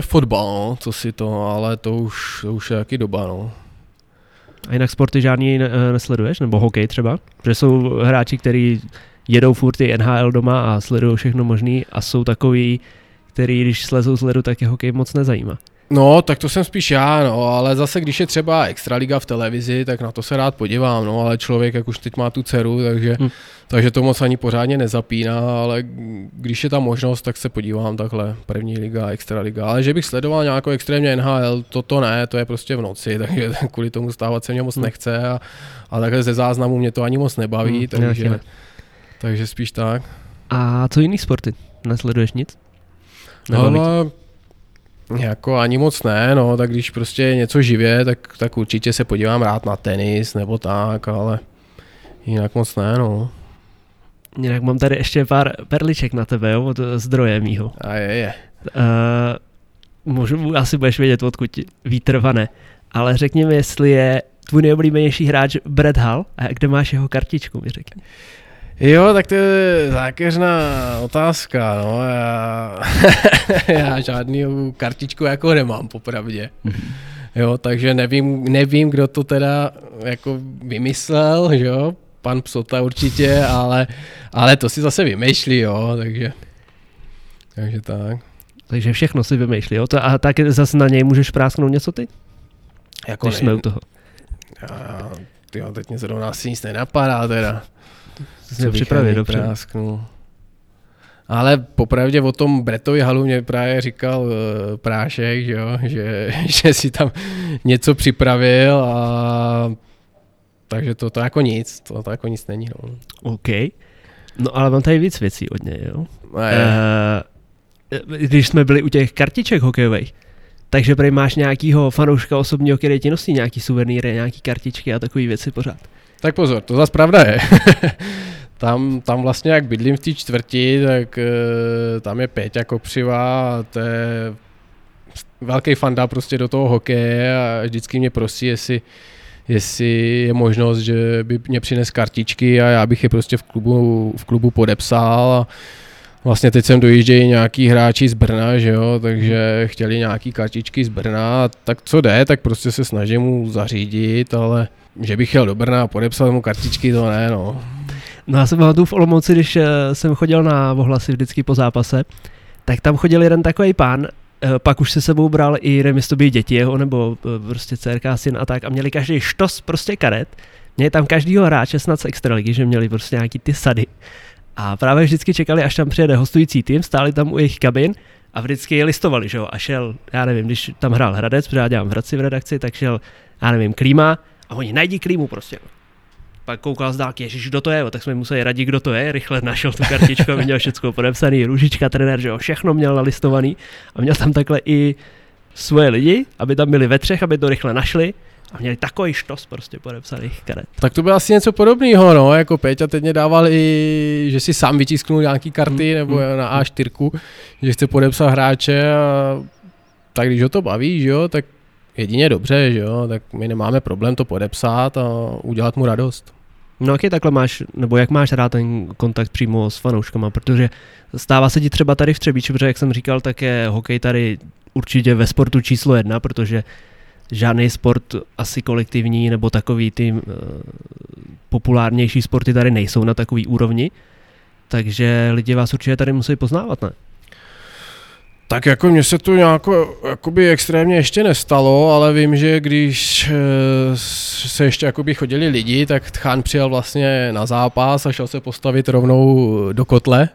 fotbal, no, co si to, ale to už, to už je jaký doba, no. A jinak sporty žádný ne- nesleduješ? Nebo hokej třeba? Protože jsou hráči, kteří jedou furt ty NHL doma a sledují všechno možný a jsou takový, který když slezou z ledu, tak je hokej moc nezajímá. No, tak to jsem spíš já, no, ale zase když je třeba Extraliga v televizi, tak na to se rád podívám, no, ale člověk, jak už teď má tu dceru, takže, Hm. hm. takže to moc ani pořádně nezapíná, ale když je tam možnost, tak se podívám takhle, první liga, Extraliga, ale že bych sledoval nějakou extrémně NHL, to to ne, to je prostě v noci, takže kvůli tomu stávat se mě moc Hm. nechce a, a takhle ze záznamu mě to ani moc nebaví, Hm, takže, ne. takže spíš tak. A co jiný sporty? Nesleduješ nic? Nebaví? Ale jako ani moc ne, no, tak když prostě něco živě, tak, tak určitě se podívám rád na tenis nebo tak, ale jinak moc ne, no. Jinak mám tady ještě pár perliček na tebe, jo, od zdroje mýho. A je, je. Uh, můžu, asi budeš vědět, odkud vítr vane, ale řekni mi, jestli je tvůj nejoblíbenější hráč Brad Hall a kde máš jeho kartičku, mi řekni. Jo, tak to je zákeřná otázka, no, já, já žádný kartičku jako nemám, popravdě. Jo, takže nevím, nevím, kdo to teda jako vymyslel, jo, pan Psota určitě, ale, ale to si zase vymýšlí, jo, takže, takže tak. Takže všechno si vymýšlí, jo? A tak zase na něj můžeš prásknout něco ty, Jako když jsme u toho. Já, tyjo, teď mě zrovna asi nic nenapadá teda. Měl připravit, dobře. Prásknu. Ale popravdě o tom Bretovi halu mě právě říkal uh, Prášek, že, jo, že, že si tam něco připravil a takže to, to jako nic, to, to jako nic není. No. OK. No ale mám tady víc věcí od něj, jo? A je, Uh, když jsme byli u těch kartiček hokejových, takže prý máš nějakýho fanouška osobního, který ti nosí nějaký suvenýry, nějaký kartičky a takové věci pořád. Tak pozor, to zase pravda je. tam, tam vlastně jak bydlím v té čtvrti, tak uh, tam je Péťa Kopřiva a to je velký fanda prostě do toho hokeje a vždycky mě prosí, jestli, jestli je možnost, že by mě přines kartičky a já bych je prostě v klubu, v klubu podepsal a Vlastně teď sem dojíždějí nějaký hráči z Brna, že jo, takže chtěli nějaký kartičky z Brna, tak co jde, tak prostě se snažím mu zařídit, ale že bych jel do Brna a podepsal mu kartičky, to ne, no. No já jsem pamatuju v Olomouci, když eh, jsem chodil na ohlasy vždycky po zápase, tak tam chodil jeden takový pán, eh, pak už se sebou bral i, nevím, to byly děti jeho, nebo eh, prostě dcerka, syn a tak, a měli každý štos prostě karet. Měli tam každýho hráče snad z extraligy, že měli prostě nějaký ty sady. A právě vždycky čekali, až tam přijede hostující tým, stáli tam u jejich kabin a vždycky je listovali, že jo, a šel, já nevím, když tam hrál Hradec, protože já dělám v Hradci v redakci, tak šel, já nevím, Klíma a oni najdi Klímu prostě. Pak koukal z dálky, ježiš, kdo to je, tak jsme museli radit, kdo to je, rychle našel tu kartičku, měl všechno podepsaný, růžička, trenér, že jo, všechno měl nalistovaný. A měl tam takhle i svoje lidi, aby tam byli ve třech, aby to rychle našli. A měli takový štos prostě podepsaných karet. Tak to bylo asi něco podobného, no, jako Péťa teď mě dával i, že si sám vytisknul nějaký karty Mm, nebo mm, na A4, že chce podepsat hráče a tak když ho to baví, že jo, tak jedině dobře, že jo, tak my nemáme problém to podepsat a udělat mu radost. No jaký takhle máš, nebo jak máš rád ten kontakt přímo s fanouškama, protože stává se ti třeba tady v Třebíči, protože jak jsem říkal, tak je hokej tady určitě ve sportu číslo jedna, protože žádný sport asi kolektivní nebo takový ty uh, populárnější sporty tady nejsou na takový úrovni, takže lidi vás určitě tady musí poznávat, ne? Tak jako mně se to nějako, jakoby extrémně ještě nestalo, ale vím, že když eh, se ještě jakoby chodili lidi, tak Tchán přijel vlastně na zápas a šel se postavit rovnou do kotle.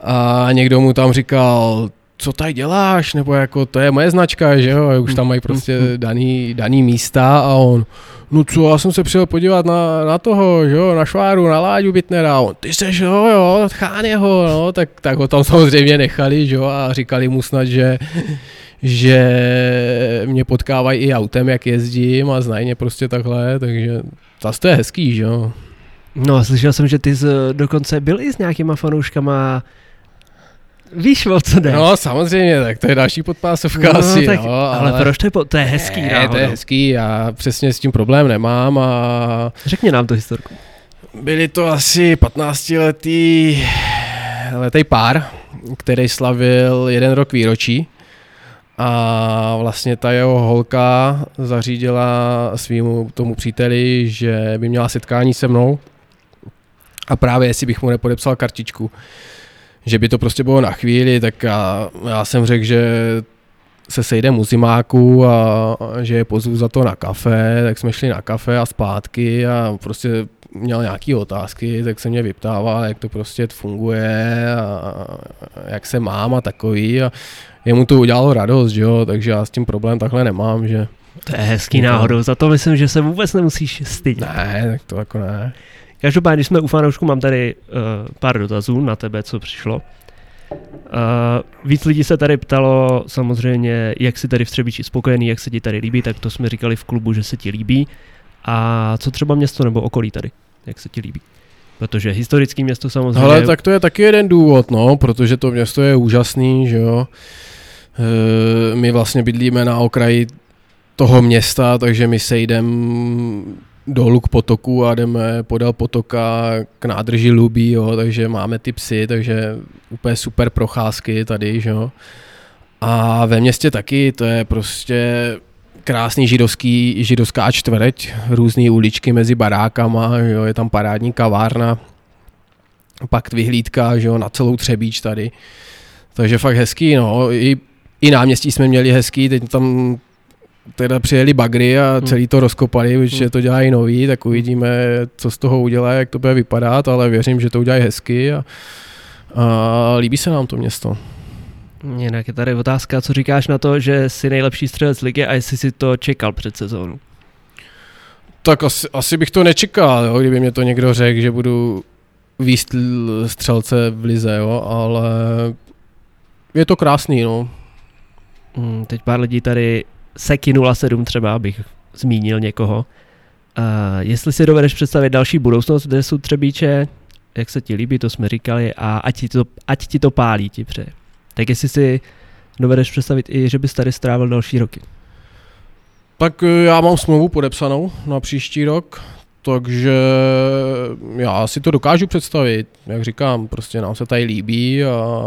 A někdo mu tam říkal, co tady děláš, nebo jako to je moje značka, že jo, už tam mají prostě daný, daný místa. A on, no co, já jsem se přijel podívat na, na toho, že jo, na Šváru, na Láďu Bitnera, on, ty seš, jo, jo, chán jeho, no, tak, tak ho tam samozřejmě nechali, že jo, a říkali mu snad, že, že mě potkávají i autem, jak jezdím a znají mě prostě takhle, takže zase to je hezký, že jo. No a slyšel jsem, že ty jsi dokonce byl i s nějakýma fanouškama Víš, o co jde? No samozřejmě, tak to je další podpásovka no, asi, tak, no, ale, ale proč to je, po, to je hezký ne, náhodou. to je hezký, já přesně s tím problém nemám a Řekni nám tu historku. byli to asi 15 letý letý pár, který slavil jeden rok výročí a vlastně ta jeho holka zařídila svýmu tomu příteli, že by měla setkání se mnou a právě jestli bych mu nepodepsal kartičku, že by to prostě bylo na chvíli, tak já, já jsem řekl, že se sejdeme u zimáku a, a že je pozvu za to na kafe, tak jsme šli na kafe a zpátky a prostě měl nějaké otázky, tak se mě vyptával, jak to prostě funguje a jak se mám a takový a jemu to udělalo radost, že jo, takže já s tím problém takhle nemám, že To je hezký náhodou, za to myslím, že se vůbec nemusíš stydět. ne, tak to jako ne. Každopádně, když jsme u fanoušku, mám tady uh, pár dotazů na tebe, co přišlo. Uh, víc lidí se tady ptalo samozřejmě, jak si tady v Třebíči spokojený, jak se ti tady líbí, tak to jsme říkali v klubu, že se ti líbí. A co třeba město nebo okolí tady, jak se ti líbí? Protože historické město samozřejmě... Ale tak to je taky jeden důvod, no, protože to město je úžasný, že jo. E, my vlastně bydlíme na okraji toho města, takže my se jdem dolů k potoku a jdeme podél potoka k nádrži Lubí, jo, takže máme ty psy, takže úplně super procházky tady, jo. A ve městě taky, to je prostě krásný židovský, židovská čtvrť, různé uličky mezi barákama, jo, je tam parádní kavárna, pak vyhlídka, že jo, na celou Třebíč tady. Takže fakt hezký, no, i, i náměstí jsme měli hezký, teď tam teda přijeli bagry a celý to rozkopali, protože to dělají nový, tak uvidíme, co z toho udělá, jak to bude vypadat, ale věřím, že to udělají hezky a, a líbí se nám to město. Jinak je tady otázka, co říkáš na to, že jsi nejlepší střelec ligy a jestli si to čekal před sezónu. Tak asi, asi bych to nečekal, jo, kdyby mě to někdo řekl, že budu výst střelce v lize, jo, ale je to krásný, no. Hmm, teď pár lidí tady, Seki 07 třeba, abych zmínil někoho. Uh, jestli si dovedeš představit další budoucnost, kde jsou Třebíče, jak se ti líbí, to jsme říkali, a ať ti to, ať ti to pálí, ti přeje. Tak jestli si dovedeš představit i, že bys tady strávil další roky. Tak eh, já mám smlouvu podepsanou na příští rok, takže já si to dokážu představit. Jak říkám, prostě nám se tady líbí a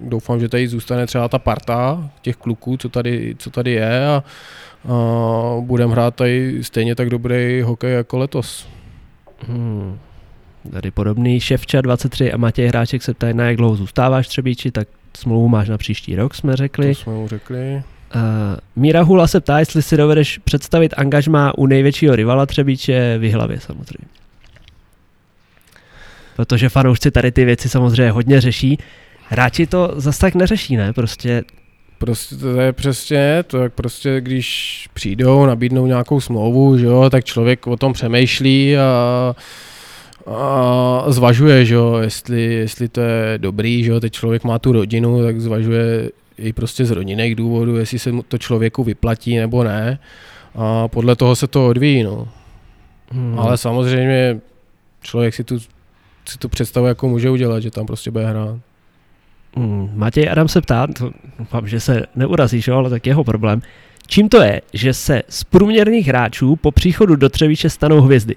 doufám, že tady zůstane třeba ta parta těch kluků, co tady, co tady je a, a budeme hrát tady stejně tak dobrý hokej jako letos. Hmm. Tady podobný Ševča 23 a Matěj Hráček se ptají, na jak dlouho zůstáváš v Třebíči, tak smlouvu máš na příští rok, jsme řekli. To jsme mu řekli. Uh, Míra Hula se ptá, jestli si dovedeš představit angažmá u největšího rivala Třebíče v Jihlavě samozřejmě. Protože fanoušci tady ty věci samozřejmě hodně řeší. Hráči to zas tak neřeší, ne? Prostě Prostě to je přesně, to jak prostě když přijdou, nabídnou nějakou smlouvu, že jo, tak člověk o tom přemýšlí a, a zvažuje, že jo, jestli, jestli to je dobrý, že jo, teď člověk má tu rodinu, tak zvažuje i prostě z rodinných důvodů, jestli se to člověku vyplatí nebo ne. A podle toho se to odvíjí, no. hmm, Ale samozřejmě člověk si tu si to představu jako může udělat, že tam prostě bude hrát. hmm, Matěj Adam se ptá, to, doufám, že se neurazíš, ale tak jeho problém. Čím to je, že se z průměrných hráčů po příchodu do Třebíče stanou hvězdy?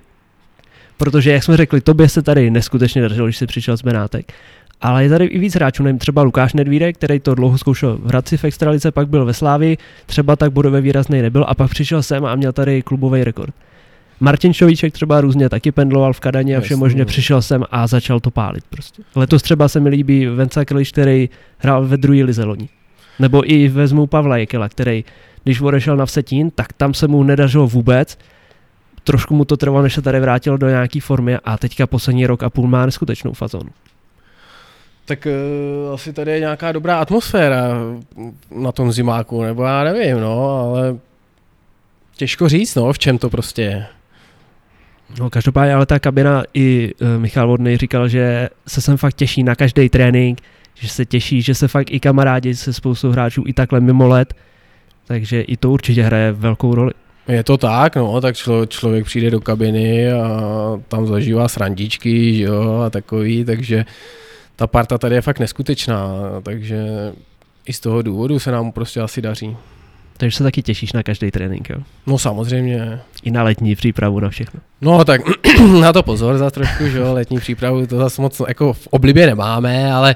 Protože, jak jsme řekli, tobě se tady neskutečně dařilo, když jsi přišel z Benátek. Ale je tady i víc hráčů, nevím, třeba Lukáš Nedvídek, který to dlouho zkoušel v Hradci v extralice, pak byl ve Slávi, třeba tak bodově výrazný nebyl a pak přišel sem a měl tady klubový rekord. Martin Šovíček třeba různě taky pendloval v Kadaně a vše možně přišel sem a začal to pálit prostě. Letos třeba se mi líbí Venca Kiliš, který hrál ve druhé lize loni. Nebo i vezmu Pavla Jekela, který, když odešel na Vsetín, tak tam se mu nedařilo vůbec. Trošku mu to trvalo, než se tady vrátil do nějaké formy a teďka poslední rok a půl má neskutečnou fazonu. Tak uh, asi tady je nějaká dobrá atmosféra na tom zimáku, nebo já nevím, no, ale těžko říct, no, v čem to prostě je. No každopádně, ale ta kabina i uh, Michal Vodný říkal, že se sem fakt těší na každý trénink, že se těší, že se fakt i kamarádi se spoustou hráčů i takhle mimo let, takže i to určitě hraje velkou roli. Je to tak, no, tak člo, člověk přijde do kabiny a tam zažívá srandičky, jo, a takový, takže ta parta tady je fakt neskutečná, takže i z toho důvodu se nám prostě asi daří. Takže se taky těšíš na každý trénink, jo? No samozřejmě. I na letní přípravu, na všechno. No tak na to pozor za trošku, že jo, letní přípravu to zase moc jako v oblibě nemáme, ale,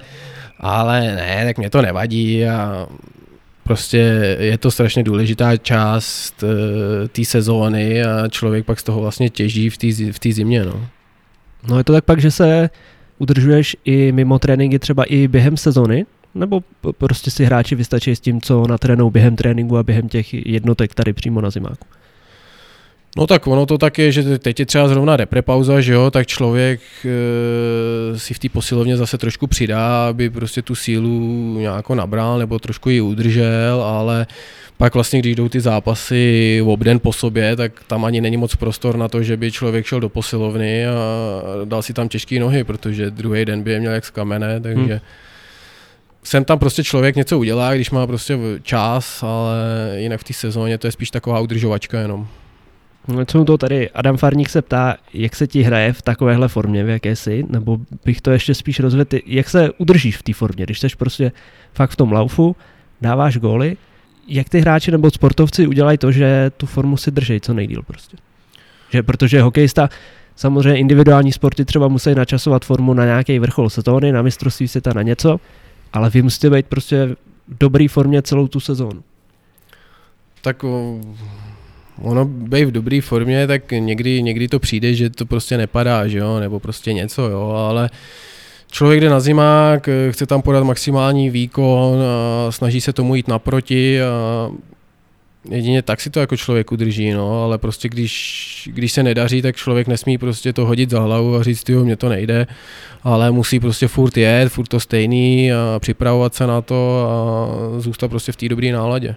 ale ne, tak mě to nevadí a prostě je to strašně důležitá část uh, té sezóny a člověk pak z toho vlastně těží v té v zimě, no. No je to tak pak, že se udržuješ i mimo tréninky třeba i během sezony? Nebo prostě si hráči vystačí s tím, co natrénou během tréninku a během těch jednotek tady přímo na zimáku? No tak ono to tak je, že teď je třeba zrovna reprepauza, že jo, tak člověk e, si v té posilovně zase trošku přidá, aby prostě tu sílu nějako nabral nebo trošku ji udržel, ale pak vlastně, když jdou ty zápasy v obden po sobě, tak tam ani není moc prostor na to, že by člověk šel do posilovny a dal si tam těžké nohy, protože druhý den by je měl jak z kamene, takže hmm. sem tam prostě člověk něco udělá, když má prostě čas, ale jinak v té sezóně to je spíš taková udržovačka jenom. No, co to tady Adam Farník se ptá, jak se ti hraje v takovéhle formě, v jaké jsi, nebo bych to ještě spíš rozvedl, jak se udržíš v té formě, když jsi prostě fakt v tom laufu, dáváš góly, jak ty hráči nebo sportovci udělají to, že tu formu si drží co nejdíl prostě. Že, protože hokejista, samozřejmě individuální sporty třeba musí načasovat formu na nějaký vrchol sezóny, na mistrovství světa, na něco, ale vy musíte být prostě v dobré formě celou tu sezónu. Tak ono být v dobré formě, tak někdy, někdy to přijde, že to prostě nepadá, že jo, nebo prostě něco, jo, ale člověk jde na zimák, chce tam podat maximální výkon, a snaží se tomu jít naproti a jedině tak si to jako člověk udrží, no, ale prostě když, když se nedaří, tak člověk nesmí prostě to hodit za hlavu a říct, jo, mně to nejde, ale musí prostě furt jet, furt to stejný a připravovat se na to a zůstat prostě v té dobré náladě.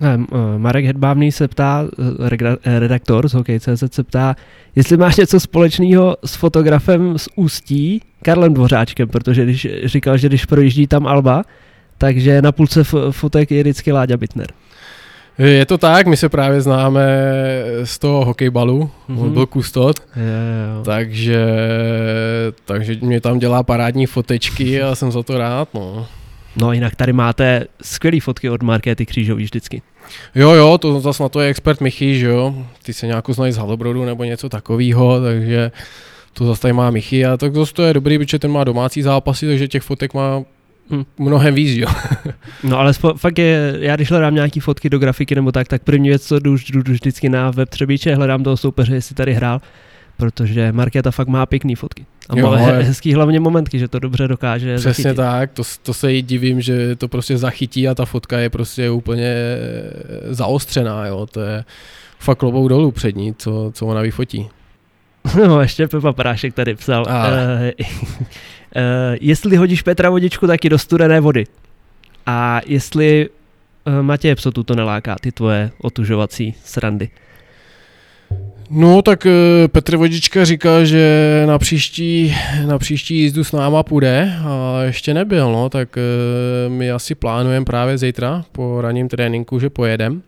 Eh, Marek Hedbávný se ptá, eh, eh, redaktor z Hokej.cz se ptá, jestli máš něco společného s fotografem z Ústí, Karlem Dvořáčkem, protože když říkal, že když projíždí tam Alba, takže na půlce fotek je vždycky Láďa Bitner. Je to tak, my se právě známe z toho hokejbalu, mm-hmm. on byl kustot, je, takže, takže mě tam dělá parádní fotečky a jsem za to rád. No. No jinak tady máte skvělé fotky od Markéty Křížový vždycky. Jo, jo, to zase na to je expert Michy, že jo. Ty se nějakou znají z Halobrodu nebo něco takového, takže to zase tady má Michy a tak zase to je dobrý, protože ten má domácí zápasy, takže těch fotek má hm, mnohem víc, jo. no ale spo, fakt je, já když hledám nějaký fotky do grafiky nebo tak, tak první věc, co jdu, jdu, jdu vždycky na web Třebíče, hledám toho soupeře, jestli tady hrál, protože Markéta fakt má pěkné fotky. A jo, he, hezký hlavně momentky, že to dobře dokáže Přesně zachytit. tak, to, to se jí divím, že to prostě zachytí a ta fotka je prostě úplně eh, zaostřená, jo, to je fakt klobou dolů před ní, co, co ona vyfotí. No, ještě Pepa Prášek tady psal. Uh, uh, jestli hodíš Petra vodičku taky do studené vody. A jestli uh, Matěje Psotu to neláká, ty tvoje otužovací srandy. No tak eh, Petr Vodička říkal, že na příští, na příští jízdu s náma půjde a ještě nebyl, no, tak eh, my asi plánujeme právě zítra po ranním tréninku, že pojedem.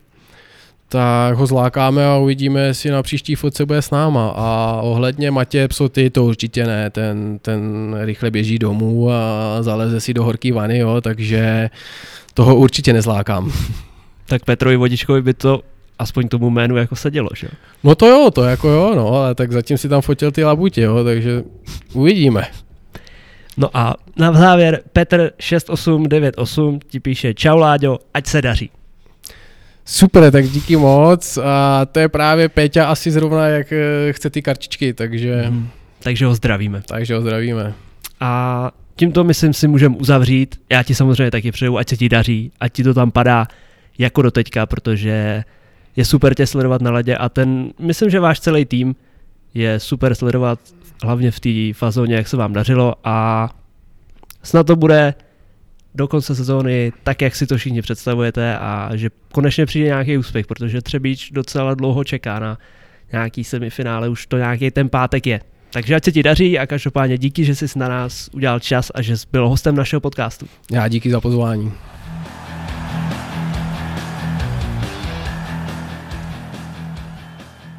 Tak ho zlákáme a uvidíme, jestli na příští fotce bude s náma. A ohledně Matěje Psoty to určitě ne, ten, ten rychle běží domů a zaleze si do horký vany, jo, takže toho určitě nezlákám. Tak Petrovi Vodičkovi by to aspoň tomu jménu jako sedělo, že No to jo, to jako jo, no, ale tak zatím si tam fotil ty labutě, jo, takže uvidíme. No a na závěr Petr 6898 ti píše Čau Láďo, ať se daří. Super, tak díky moc a to je právě Péťa asi zrovna jak eh, chce ty kartičky, takže... Hmm. Takže ho zdravíme. Takže ho zdravíme. A tímto myslím si můžeme uzavřít. Já ti samozřejmě taky přeju, ať se ti daří, ať ti to tam padá jako do teďka, protože je super tě sledovat na ledě a ten, myslím, že váš celý tým je super sledovat hlavně v té fazóně, jak se vám dařilo a snad to bude do konce sezóny tak, jak si to všichni představujete a že konečně přijde nějaký úspěch, protože Třebíč docela dlouho čeká na nějaký semifinále, už to nějaký ten pátek je. Takže ať se ti daří a každopádně díky, že jsi na nás udělal čas a že jsi byl hostem našeho podcastu. Já díky za pozvání.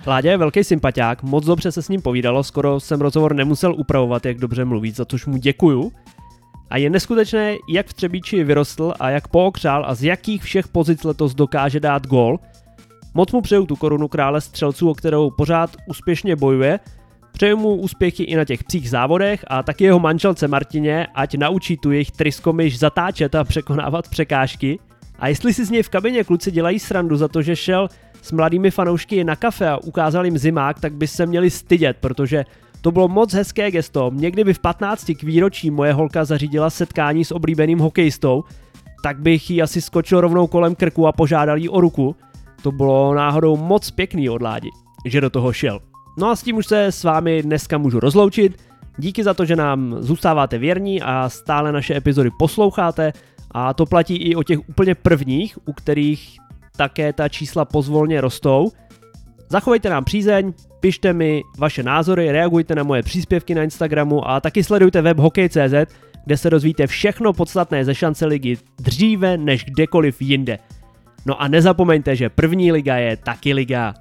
Láďa je velký sympatiák, moc dobře se s ním povídalo, skoro jsem rozhovor nemusel upravovat, jak dobře mluví, za což mu děkuju. A je neskutečné, jak v Třebíči vyrostl a jak pookřál a z jakých všech pozic letos dokáže dát gol. Moc mu přeju tu korunu krále střelců, o kterou pořád úspěšně bojuje. Přeju mu úspěchy i na těch psích závodech a taky jeho manželce Martině, ať naučí tu jejich triskomyš zatáčet a překonávat překážky. A jestli si z něj v kabině kluci dělají srandu za to, že šel s mladými fanoušky na kafe a ukázal jim zimák, tak by se měli stydět, protože to bylo moc hezké gesto. Někdy by v 15 k výročí moje holka zařídila setkání s oblíbeným hokejistou, tak bych jí asi skočil rovnou kolem krku a požádal jí o ruku. To bylo náhodou moc pěkný od Ládi, že do toho šel. No a s tím už se s vámi dneska můžu rozloučit. Díky za to, že nám zůstáváte věrní a stále naše epizody posloucháte a to platí i o těch úplně prvních, u kterých také ta čísla pozvolně rostou. Zachovejte nám přízeň, pište mi vaše názory, reagujte na moje příspěvky na Instagramu a taky sledujte web hokej.cz, kde se dozvíte všechno podstatné ze šance ligy dříve než kdekoliv jinde. No a nezapomeňte, že první liga je taky liga.